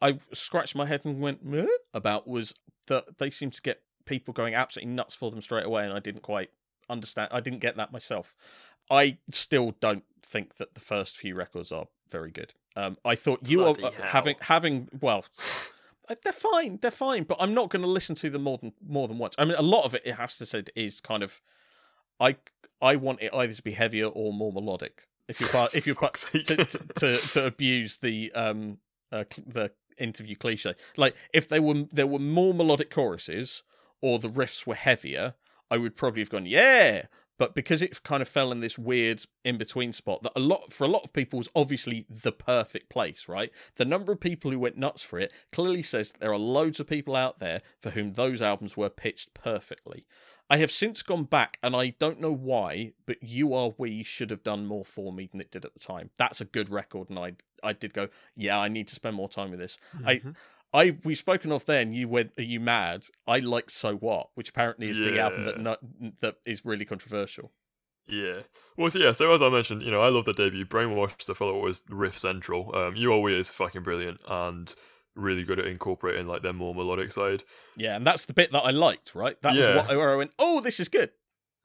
I scratched my head and went Meh? about was that they seem to get people going absolutely nuts for them straight away, and I didn't quite understand. I didn't get that myself. I still don't think that the first few records are very good. Um, I thought you Bloody are uh, hell. having having well. uh, They're fine. They're fine, but I'm not going to listen to them more than more than once. I mean, a lot of it, it has to say, is kind of, I I want it either to be heavier or more melodic. If you're part, if you're part, to, to, to to abuse the um uh, the interview cliche, like if they were there were more melodic choruses or the riffs were heavier, I would probably have gone yeah. But because it kind of fell in this weird in between spot that a lot for a lot of people was obviously the perfect place, right? The number of people who went nuts for it clearly says that there are loads of people out there for whom those albums were pitched perfectly. I have since gone back and I don't know why, but You Are We should have done more for me than it did at the time. That's a good record, and I I did go, yeah, I need to spend more time with this. I Mhm. I we've spoken of then. You went, are you mad? I liked So What, which apparently is the album that Yeah. no, that is really controversial. Yeah. Well, so yeah. So as I mentioned, you know, I love the debut. Brainwashed. the fellow was riff central. Um, you always fucking brilliant and really good at incorporating like their more melodic side. Yeah, and that's the bit that I liked. Right, that Yeah. was what where I went, oh, this is good.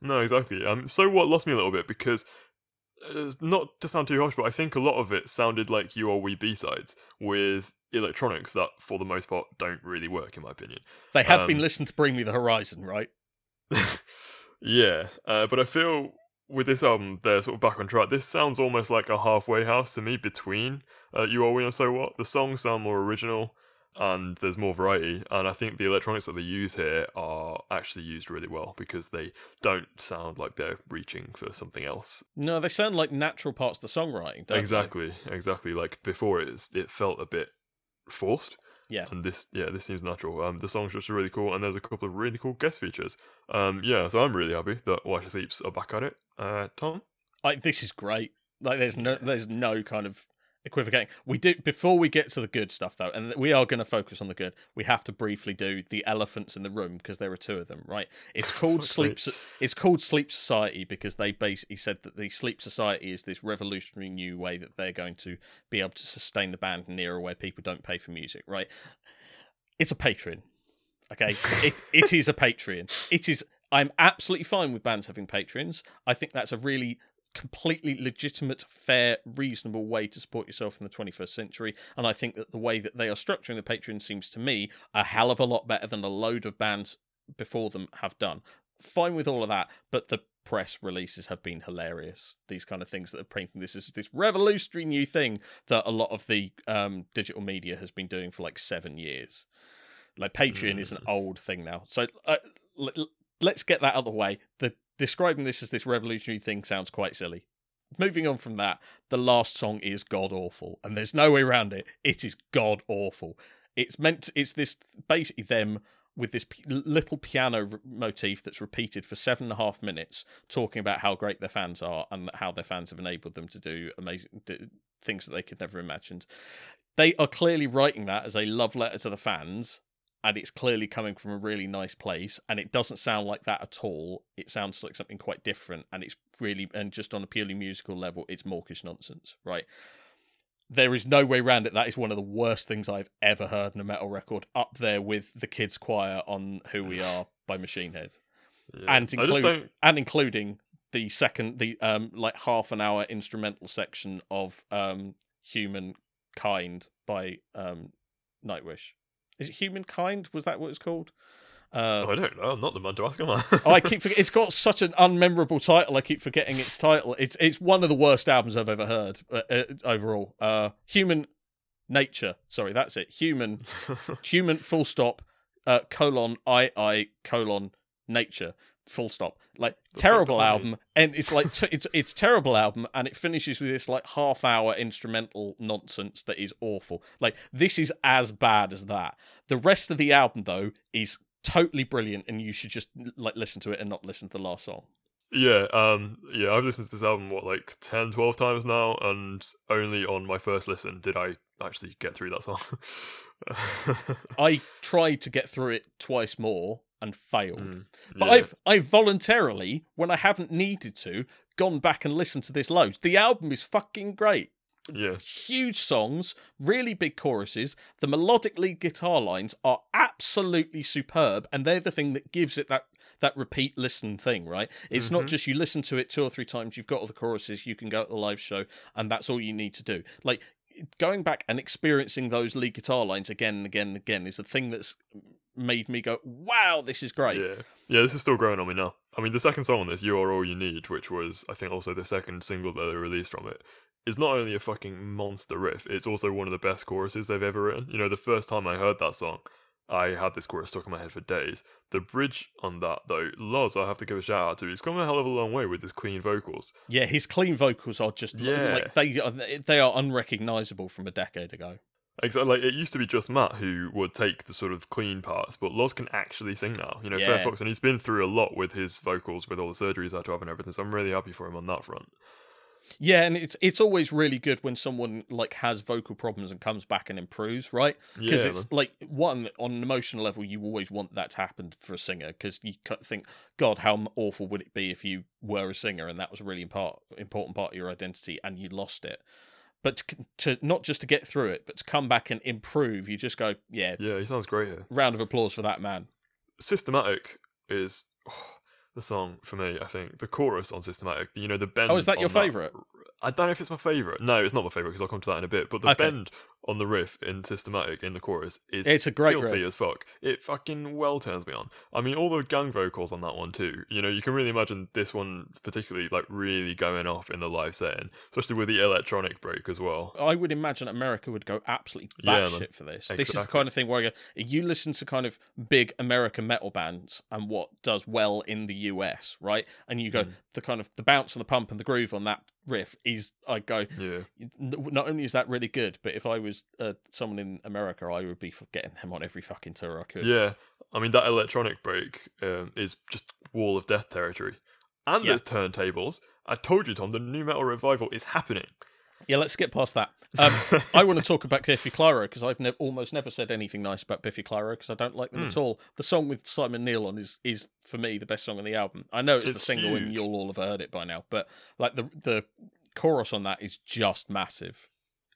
No, exactly. Um, so what lost me a little bit because. Uh, Not to sound too harsh, but I think a lot of it sounded like you are we B sides with electronics that, for the most part, don't really work, in my opinion. They been Um, listening to Bring Me the Horizon, right? yeah, uh, but I feel with this album, they're sort of back on track. This sounds almost like a halfway house to me between uh, You Are We and So What. The songs sound more original and there's more variety, and I think the electronics that they use here are actually used really well because they don't sound like they're reaching for something else. No, they sound like natural parts of the songwriting. Don't they? exactly, exactly. Like before, it, it felt a bit forced. Yeah. and this yeah this seems natural um the song's just really cool and there's a couple of really cool guest features um yeah so i'm really happy that watch sleeps are back at it uh tom I, this is great. Like, there's no, there's no kind of equivocating. We do before we get to the good stuff though, and we are going to focus on the good. We have to briefly do the elephants in the room because there are two of them, right? It's oh, called Sleep. So- It's called Sleep Society because they basically said that the Sleep Society is this revolutionary new way that they're going to be able to sustain the band in an era where people don't pay for music, right? It's a Patreon. Okay, it it is a Patreon. It is. I'm absolutely fine with bands having patrons. I think that's a really completely legitimate, fair, reasonable way to support yourself in the 21st century. And I think that the way that they are structuring the Patreon seems to me a hell of a lot better than a load of bands before them have done. Fine with all of that, but the press releases have been hilarious. These kind of things that are painting this is this revolutionary new thing that a lot of the um, digital media has been doing for like seven years. Like Patreon is an old thing now. So uh, l- l- let's get that out of the way. The describing this as this revolutionary thing sounds quite silly. Moving on from that, the last song is god awful, and there's no way around it. It is god awful. It's meant. To, it's this basically them with this p- little piano r- motif that's repeated for seven and a half minutes, talking about how great their fans are and how their fans have enabled them to do amazing things that they could never imagined. They are clearly writing that as a love letter to the fans, and it's clearly coming from a really nice place and it doesn't sound like that at all. It sounds like something quite different and it's really and just on a purely musical level it's mawkish nonsense right? There is no way around it. That is one of the worst things i've ever heard in a metal record up there with the kids choir on who we are by machine head. Yeah. and i include and including the second the um like half an hour instrumental section of um humankind by um nightwish is it humankind was that what it's called Uh, I don't know. I'm not the man to ask, am I? oh, I keep forget- it's got such an unmemorable title. I keep forgetting its title. It's it's one of the worst albums I've ever heard uh, uh, overall. Uh, Human Nature. Sorry, that's it. Human Human full stop uh, colon I I colon nature full stop. Like terrible album, and it's like t- it's it's terrible album, and it finishes with this like half hour instrumental nonsense that is awful. Like this is as bad as that. The rest of the album though is totally brilliant, and you should just like listen to it and not listen to the last song. Yeah, um, yeah, I've listened to this album what like 10, 12 times now, and only on my first listen did I actually get through that song. I tried to get through it twice more and failed. Mm, But yeah. I've I voluntarily, when I haven't needed to, gone back and listened to this loads. The album is fucking great. yeah, Huge songs, really big choruses. The melodic lead guitar lines are absolutely superb, and they're the thing that gives it that that repeat listen thing, right? It's not Mhm. just you listen to it two or three times, you've got all the choruses, you can go to the live show, and that's all you need to do. Like going back and experiencing those lead guitar lines again and again and again is the thing that's made me go, "Wow, this is great." yeah, yeah. This is still growing on me now. I mean, the second song on this, "You Are All You Need," which was I think also the second single that they released from it, is not only a fucking monster riff, it's also one of the best choruses they've ever written. You know, the first time I heard that song, I had this chorus stuck in my head for days. The bridge on that, though, Loz, I have to give a shout out to. He's come a hell of a long way with his clean vocals. Yeah, his clean vocals are just Yeah. like they are they are unrecognizable from a decade ago. Exactly. Like it used to be just Matt who would take the sort of clean parts, but Loz can actually sing now. You know, Yeah. Fair and he's been through a lot with his vocals, with all the surgeries he had to have and everything. So I'm really happy for him on that front. Yeah, and it's it's always really good when someone like has vocal problems and comes back and improves, right? Because Yeah, it's man. like one on an emotional level, you always want that to happen for a singer because you think, God, how awful would it be if you were a singer and that was a really important important part of your identity and you lost it. But to, to not just to get through it, but to come back and improve, you just go, yeah, yeah, he sounds great here. round of applause for that man. Systematic is oh, the song for me. I think the chorus on Systematic. You know, the bend. Oh, is that your on favourite? I don't know if it's my favorite. No, it's not my favorite because I'll come to that in a bit. But the Okay. bend on the riff in Systematic in the chorus is It's a great filthy riff. as fuck. It fucking well turns me on. I mean, all the gang vocals on that one too. You know, you can really imagine this one particularly like really going off in the live setting, especially with the electronic break as well. I would imagine America would go absolutely batshit man. for this. This is the kind of thing where I you listen to kind of big American metal bands and what does well in the US, right? And you go, Mm. the kind of the bounce and the pump and the groove on that riff is, I go, Yeah, not only is that really good, but if I was uh, someone in America, I would be getting them on every fucking tour I could. yeah. I mean, that electronic break um, is just wall of death territory. And Yeah. there's turntables. I told you, Tom, the nu metal revival is happening. Yeah, let's get past that. Um, I want to talk about Biffy Clyro because I've ne- almost never said anything nice about Biffy Clyro because I don't like them Hmm. at all. The song with Simon Neil on is is for me the best song on the album. I know it's, the It's single and you'll all have heard it by now, but like the the chorus on that is just massive.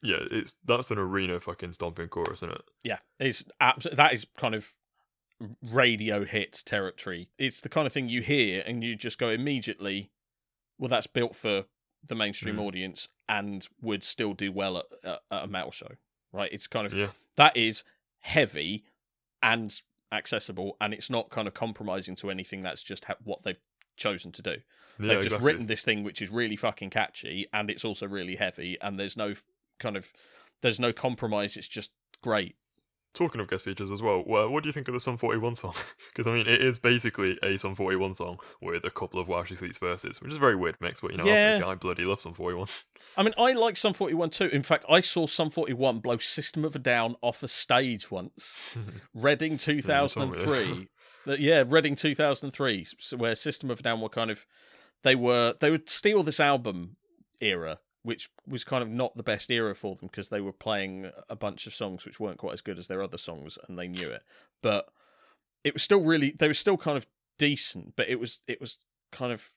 Yeah, it's that's an arena fucking stomping chorus, isn't it? Yeah, it's abs- that is kind of radio hit territory. It's the kind of thing you hear and you just go immediately. Well, that's built for the mainstream Mm. audience and would still do well at, at, at a metal show, right? It's kind of Yeah. that is heavy and accessible, and it's not kind of compromising to anything. That's just ha- what they've chosen to do. Yeah, they've just exactly. written this thing which is really fucking catchy, and it's also really heavy, and there's no kind of there's no compromise. It's just great. Talking of guest features as well, well what do you think of the Sum 41 song? Because, I mean, it is basically a Sum 41 song with a couple of While She Sleeps verses, which is a very weird mix, but, you know, Yeah. I bloody love Sum 41. I mean, I like Sum 41 too. In fact, I saw Sum 41 blow System of a Down off a stage once. Reading told me this. 2003. Uh, yeah, Reading 2003, where System of a Down were kind of they were they would steal this album era, which was kind of not the best era for them because they were playing a bunch of songs which weren't quite as good as their other songs, and they knew it. But it was still really they were still kind of decent, but it was it was kind of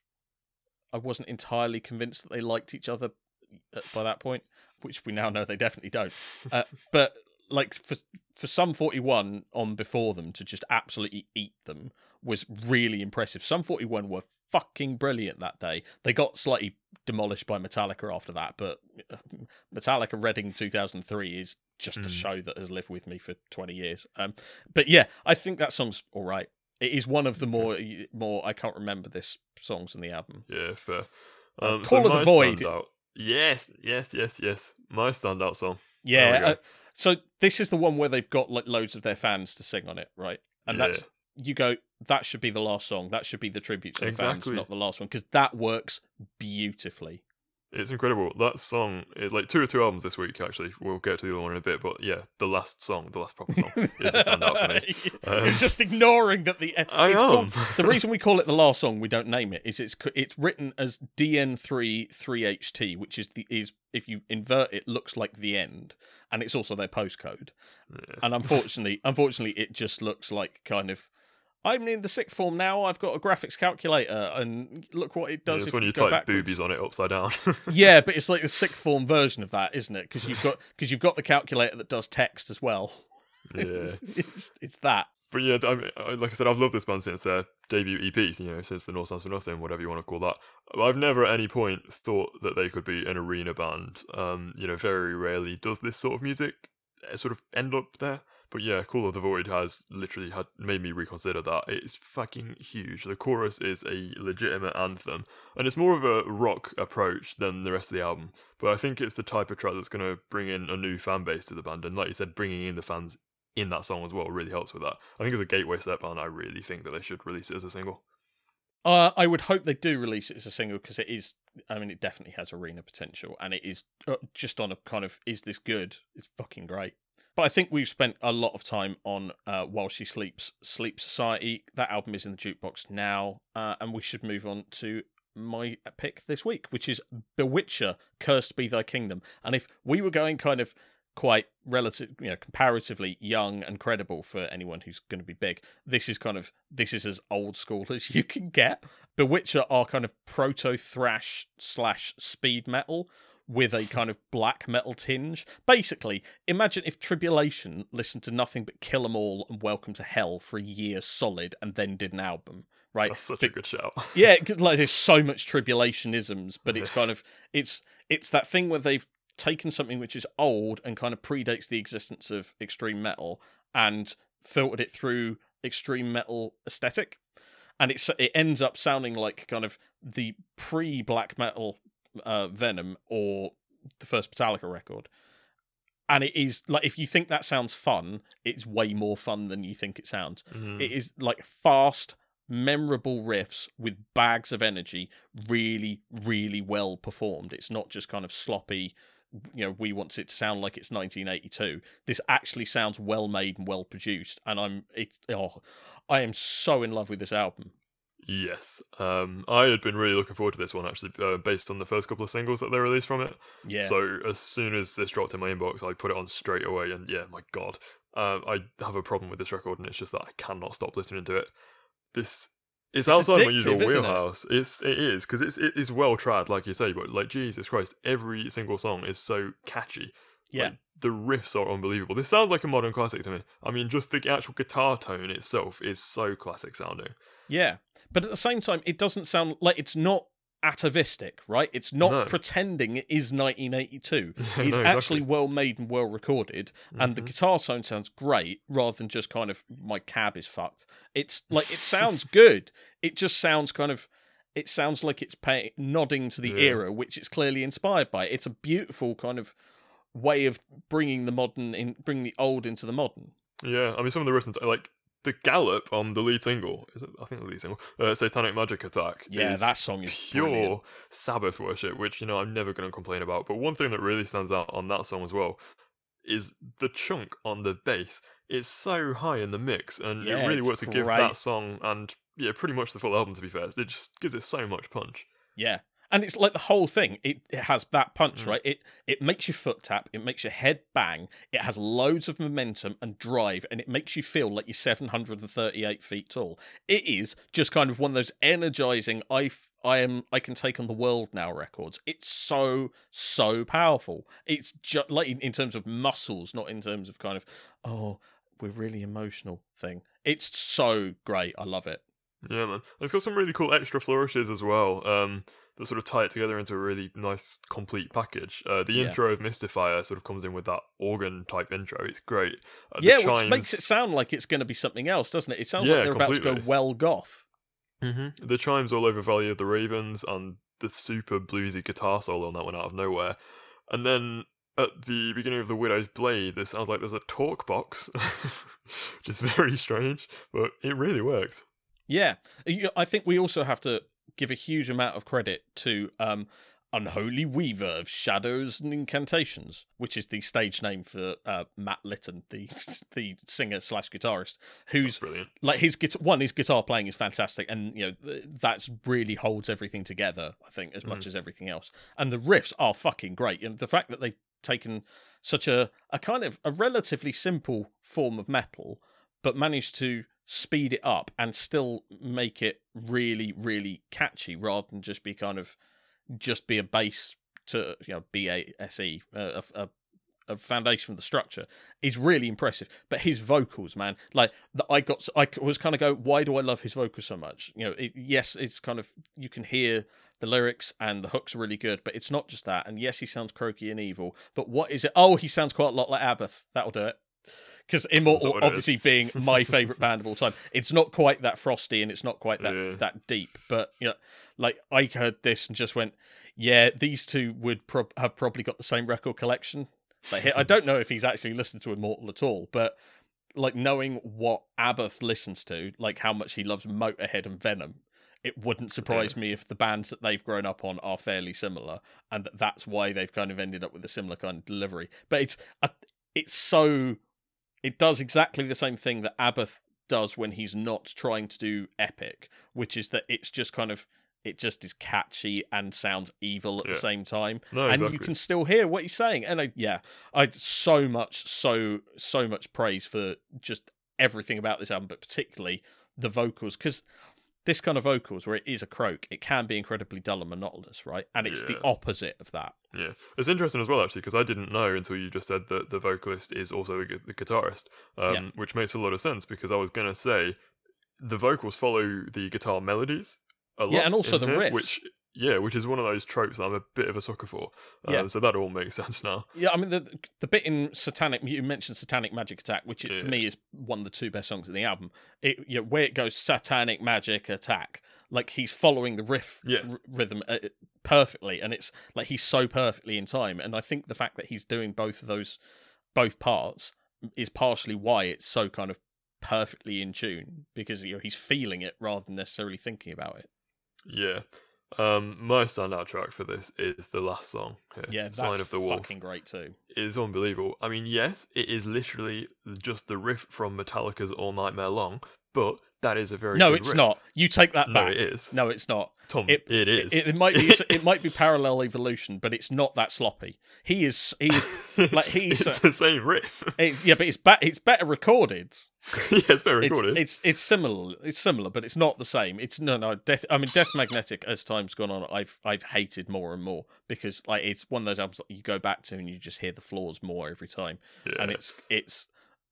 I wasn't entirely convinced that they liked each other uh, by that point, which we now know they definitely don't. Uh, but like for for Sum 41 on before them to just absolutely eat them was really impressive. Sum 41 were fucking brilliant that day. They got slightly demolished by Metallica after that, but uh, Metallica Reading 2003 is just a Mm. show that has lived with me for 20 years. Um, but yeah, I think that song's all right. It is one of the more more I can't remember this songs on the album. Yeah, fair. Uh, Um, Call so of the Void. standout- Yes, yes, yes, yes. My standout song. Yeah. There we go. So this is the one where they've got like loads of their fans to sing on it, right? And Yeah. that's you go. That should be the last song. That should be the tribute to the Exactly. fans, not the last one, because that works beautifully. It's incredible. That song is like two or two albums this week. Actually, we'll get to the other one in a bit. But yeah, the last song, the last proper song, is a standout for me. Um, You're just ignoring that the I it's am. called- the reason we call it the last song, we don't name it, is it's it's written as DN3 3HT, which is the is if you invert it looks like the end, and it's also their postcode. Yeah. And unfortunately, unfortunately, it just looks like kind of. I'm in the sixth form now. I've got a graphics calculator, and look what it does. it's if when you go type backwards. boobies on it upside down. Yeah, but it's like the sixth form version of that, isn't it? Because you've got because you've got the calculator that does text as well. yeah. it's, it's that. But yeah, I mean, like I said, I've loved this band since their debut EP, you know, since the North Stands for Nothing, whatever you want to call that. I've never at any point thought that they could be an arena band. Um, you know, very rarely does this sort of music uh, sort of end up there. But yeah, Call of the Void has literally had made me reconsider that. It's fucking huge. The chorus is a legitimate anthem, and it's more of a rock approach than the rest of the album. But I think it's the type of track that's going to bring in a new fan base to the band, and like you said, bringing in the fans in that song as well really helps with that. I think as a gateway step band, I really think that they should release it as a single. Uh, I would hope they do release it as a single because it is. I mean, it definitely has arena potential, and it is uh, just on a kind of is this good? It's fucking great. But I think we've spent a lot of time on uh, While She Sleeps, Sleep Society. That album is in the jukebox now, uh, and we should move on to my pick this week, which is Bewitcher, Cursed Be Thy Kingdom. And if we were going kind of quite relative, you know, comparatively young and credible for anyone who's going to be big, this is kind of this is as old school as you can get. Bewitcher are kind of proto thrash slash speed metal with a kind of black metal tinge. Basically, imagine if Tribulation listened to nothing but Kill 'Em All and Welcome to Hell for a year solid and then did an album, right? That's such But- a good shout. yeah, like there's so much tribulationisms, but it's kind of it's it's that thing where they've taken something which is old and kind of predates the existence of extreme metal and filtered it through extreme metal aesthetic, and it's it ends up sounding like kind of the pre black metal uh, Venom or the first Metallica record. And it is like if you think that sounds fun, it's way more fun than you think it sounds. Mhm. It is like fast, memorable riffs with bags of energy, really, really well performed. It's not just kind of sloppy, you know, we want it to sound like it's 1982. This actually sounds well made and well produced, and I'm it. Oh, I am so in love with this album. Yes. Um, I had been really looking forward to this one actually, uh, based on the first couple of singles that they released from it. Yeah, So as soon as this dropped in my inbox, I put it on straight away, and yeah, my god, um, I have a problem with this record, and it's just that I cannot stop listening to it. This it's, outside my usual isn't it? wheelhouse. It's it is because it's it is well trad, like you say, but like Jesus Christ, every single song is so catchy. Yeah, Like, the riffs are unbelievable. This sounds like a modern classic to me. I mean, just the actual guitar tone itself is so classic sounding. yeah. But at the same time, it doesn't sound like it's not atavistic, right? It's not No. pretending it is 1982. No, It's exactly. actually well made and well recorded, and the Mhm. guitar sound sounds great rather than just kind of my cab is fucked. It's like it sounds good. It just sounds kind of. It sounds like it's pay- nodding to the Yeah. era, which it's clearly inspired by. It's a beautiful kind of way of bringing the modern in, bringing the old into the modern. Yeah, I mean, some of the and- like the gallop on the lead single. Is it? I think the lead single, uh, "Satanic Magic Attack." Yeah, that song is pure brilliant. Sabbath worship, which you know I'm never going to complain about. But one thing that really stands out on that song as well is the chunk on the bass. It's so high in the mix, and Yeah, it really works to give that song and yeah, pretty much the full album. To be fair, it just gives it so much punch. Yeah. And it's like the whole thing. It, it has that punch, Mm. right? It it makes your foot tap. It makes your head bang. It has loads of momentum and drive, and it makes you feel like you're 738 feet tall. It is just kind of one of those energizing. I I am I can take on the world now records. It's so so powerful. It's just like in, in terms of muscles, not in terms of kind of oh we're really emotional thing. It's so great. I love it. Yeah, man. It's got some really cool extra flourishes as well. Um, that sort of tie it together into a really nice, complete package. Uh, the Yeah. intro of Mystifier sort of comes in with that organ type intro. It's great. Uh, the yeah, chimes, which makes it sound like it's going to be something else, doesn't it? It sounds Yeah, like they're about to go well goth. Mhm. The chimes all over Valley of the Ravens and the super bluesy guitar solo on that one out of nowhere. And then at the beginning of The Widow's Blade, there sounds like there's a talk box, which is very strange, but it really worked. Yeah, I think we also have to give a huge amount of credit to um, Unholy Weaver of Shadows and Incantations, which is the stage name for uh, Matt Litton, the the singer slash guitarist, who's Brilliant. like his guitar. One, his guitar playing is fantastic, and you know th- that's really holds everything together. I think as much as everything else, and the riffs are fucking great. And the fact that they've taken such a a kind of a relatively simple form of metal, but managed to speed it up and still make it really, really catchy, rather than just be kind of just be a base to you know B A S E a, a, a foundation for the structure is really impressive. But his vocals, man, like that, I got, I was kind of go, why do I love his vocals so much? You know, it, yes, it's kind of you can hear the lyrics and the hooks are really good, but it's not just that. And yes, he sounds croaky and evil, but what is it? Oh, he sounds quite a lot like Abath. That'll do it. Because Immortal, what it is? obviously being my favorite band of all time, it's not quite that frosty and it's not quite that Yeah. that deep. But you know, like I heard this and just went, yeah, these two would prob- have probably got the same record collection. Like I don't know if he's actually listened to Immortal at all, but like knowing what Abath listens to, like how much he loves Motorhead and Venom, it wouldn't surprise me if the bands that they've grown up on are fairly similar, and that that's why they've kind of ended up with a similar kind of delivery. But it's a, it's so it does exactly the same thing that Abath does when he's not trying to do epic, which is that it's just kind of it just is catchy and sounds evil at Yeah. the same time No, and exactly. you can still hear what he's saying. And I, yeah, I so much, so so much praise for just everything about this album, but particularly the vocals, because this kind of vocals where it is a croak, it can be incredibly dull and monotonous, right? And it's the opposite of that. Yeah, it's interesting as well actually because I didn't know until you just said that the vocalist is also the, the guitarist, um, Yeah. which makes a lot of sense because I was gonna say the vocals follow the guitar melodies a lot. Yeah, and also the riffs. which yeah, which is one of those tropes that I'm a bit of a sucker for. Um, Yeah. so that all makes sense now. Yeah, I mean the the bit in Satanic you mentioned Satanic Magic Attack, which it, for me is one of the two best songs in the album. It you know, where it goes Satanic Magic Attack, like he's following the riff Yeah. r- rhythm uh, perfectly, and it's like he's so perfectly in time. And I think the fact that he's doing both of those both parts is partially why it's so kind of perfectly in tune because you know he's feeling it rather than necessarily thinking about it. Yeah. Um, my standout track for this is the last song. Here, Yeah, that's Sign of the Wolf. fucking great too. It is unbelievable. I mean, yes, it is literally just the riff from Metallica's All Nightmare Long, but that is a very No, it's riff. not. You take that No, back. it is. No, it's not. Tom, it- it is. It, it might be it might be parallel evolution, but it's not that sloppy. He is he is like he's it's the same riff. it- yeah, but it's be- it's better recorded. yeah, it's It's, recorded. it's it's similar. It's similar, but it's not the same. It's no no. Death. I mean, Death Magnetic. As time's gone on, I've I've hated more and more because like it's one of those albums that you go back to and you just hear the flaws more every time, yeah. and it's it's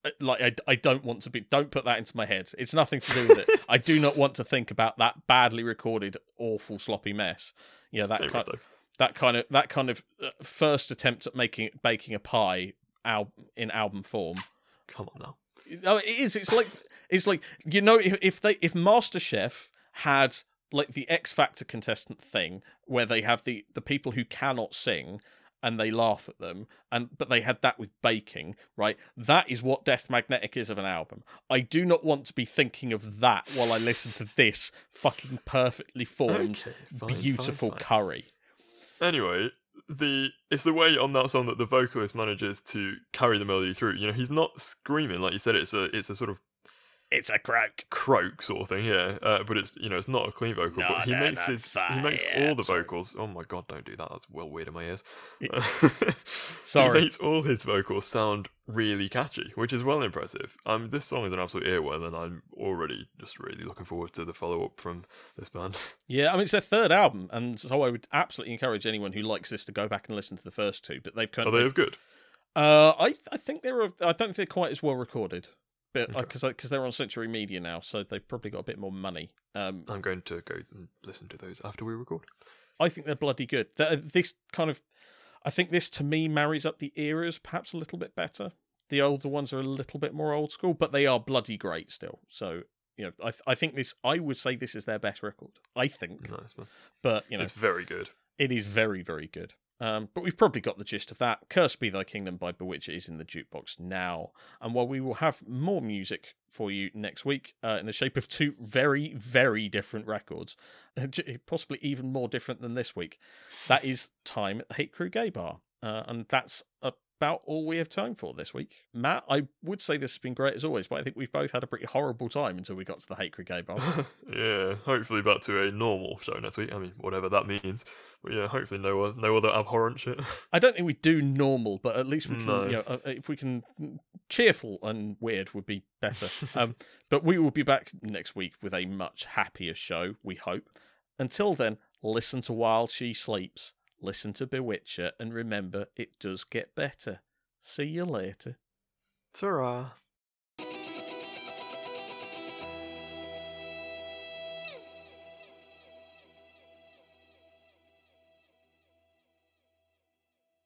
uh, like I, I don't want to be don't put that into my head it's nothing to do with it i do not want to think about that badly recorded awful sloppy mess yeah It's that kind, that kind of that kind of uh, first attempt at making baking a pie al- in album form. Come on now. No it is. It's like it's like you know if, if they if masterchef had like the x factor contestant thing where they have the the people who cannot sing and they laugh at them and but they had that with baking right? That is what death magnetic is of an album. I do not want to be thinking of that while i listen to this fucking perfectly formed Okay, fine, fine, beautiful fine. curry. Anyway, the it's the way on that song that the vocalist manages to carry the melody through. You know, he's not screaming like you said. It's a it's a sort of it's a croak croak sort of thing, yeah. Uh, but it's you know it's not a clean vocal. No, but he no, makes his fine, he makes yeah, all the sorry. vocals. Oh my god, don't do that. That's well weird in my ears. It- he makes all his vocals sound really catchy, which is well impressive. Um, this song is an absolute earworm, and I'm already just really looking forward to the follow up from this band. Yeah, I mean it's their third album, and so I would absolutely encourage anyone who likes this to go back and listen to the first two. But they've kind Are of they as good? Uh, I I think they're. I don't think they're quite as well recorded, but Okay. because because they're on Century Media now, so they've probably got a bit more money. Um, I'm going to go and listen to those after we record. I think they're bloody good. Th- This kind of, I think this to me marries up the eras perhaps a little bit better. The older ones are a little bit more old school, but they are bloody great still. So you know, I th- I think this. I would say this is their best record. I think, Nice but you know, It's very good. it is very very good. Um, but we've probably got the gist of that. Cursed Be Thy Kingdom by Bewitcher is in the jukebox now. And while we will have more music for you next week uh, in the shape of two very, very different records, possibly even more different than this week, that is time at the Hate Crew Gay Bar. Uh, and that's about all we have time for this week. Matt, I would say this has been great as always, but I think we've both had a pretty horrible time until we got to the Hate Gay Bar. yeah, hopefully back to a normal show next week. I mean, whatever that means. But yeah, hopefully no o- no other abhorrent shit. I don't think we do normal, but at least we can, No. you know, uh, if we can, cheerful and weird would be better. um, but we will be back next week with a much happier show, we hope. Until then, listen to While She Sleeps, listen to Bewitcher, and remember, it does get better. See you later. Ta-ra.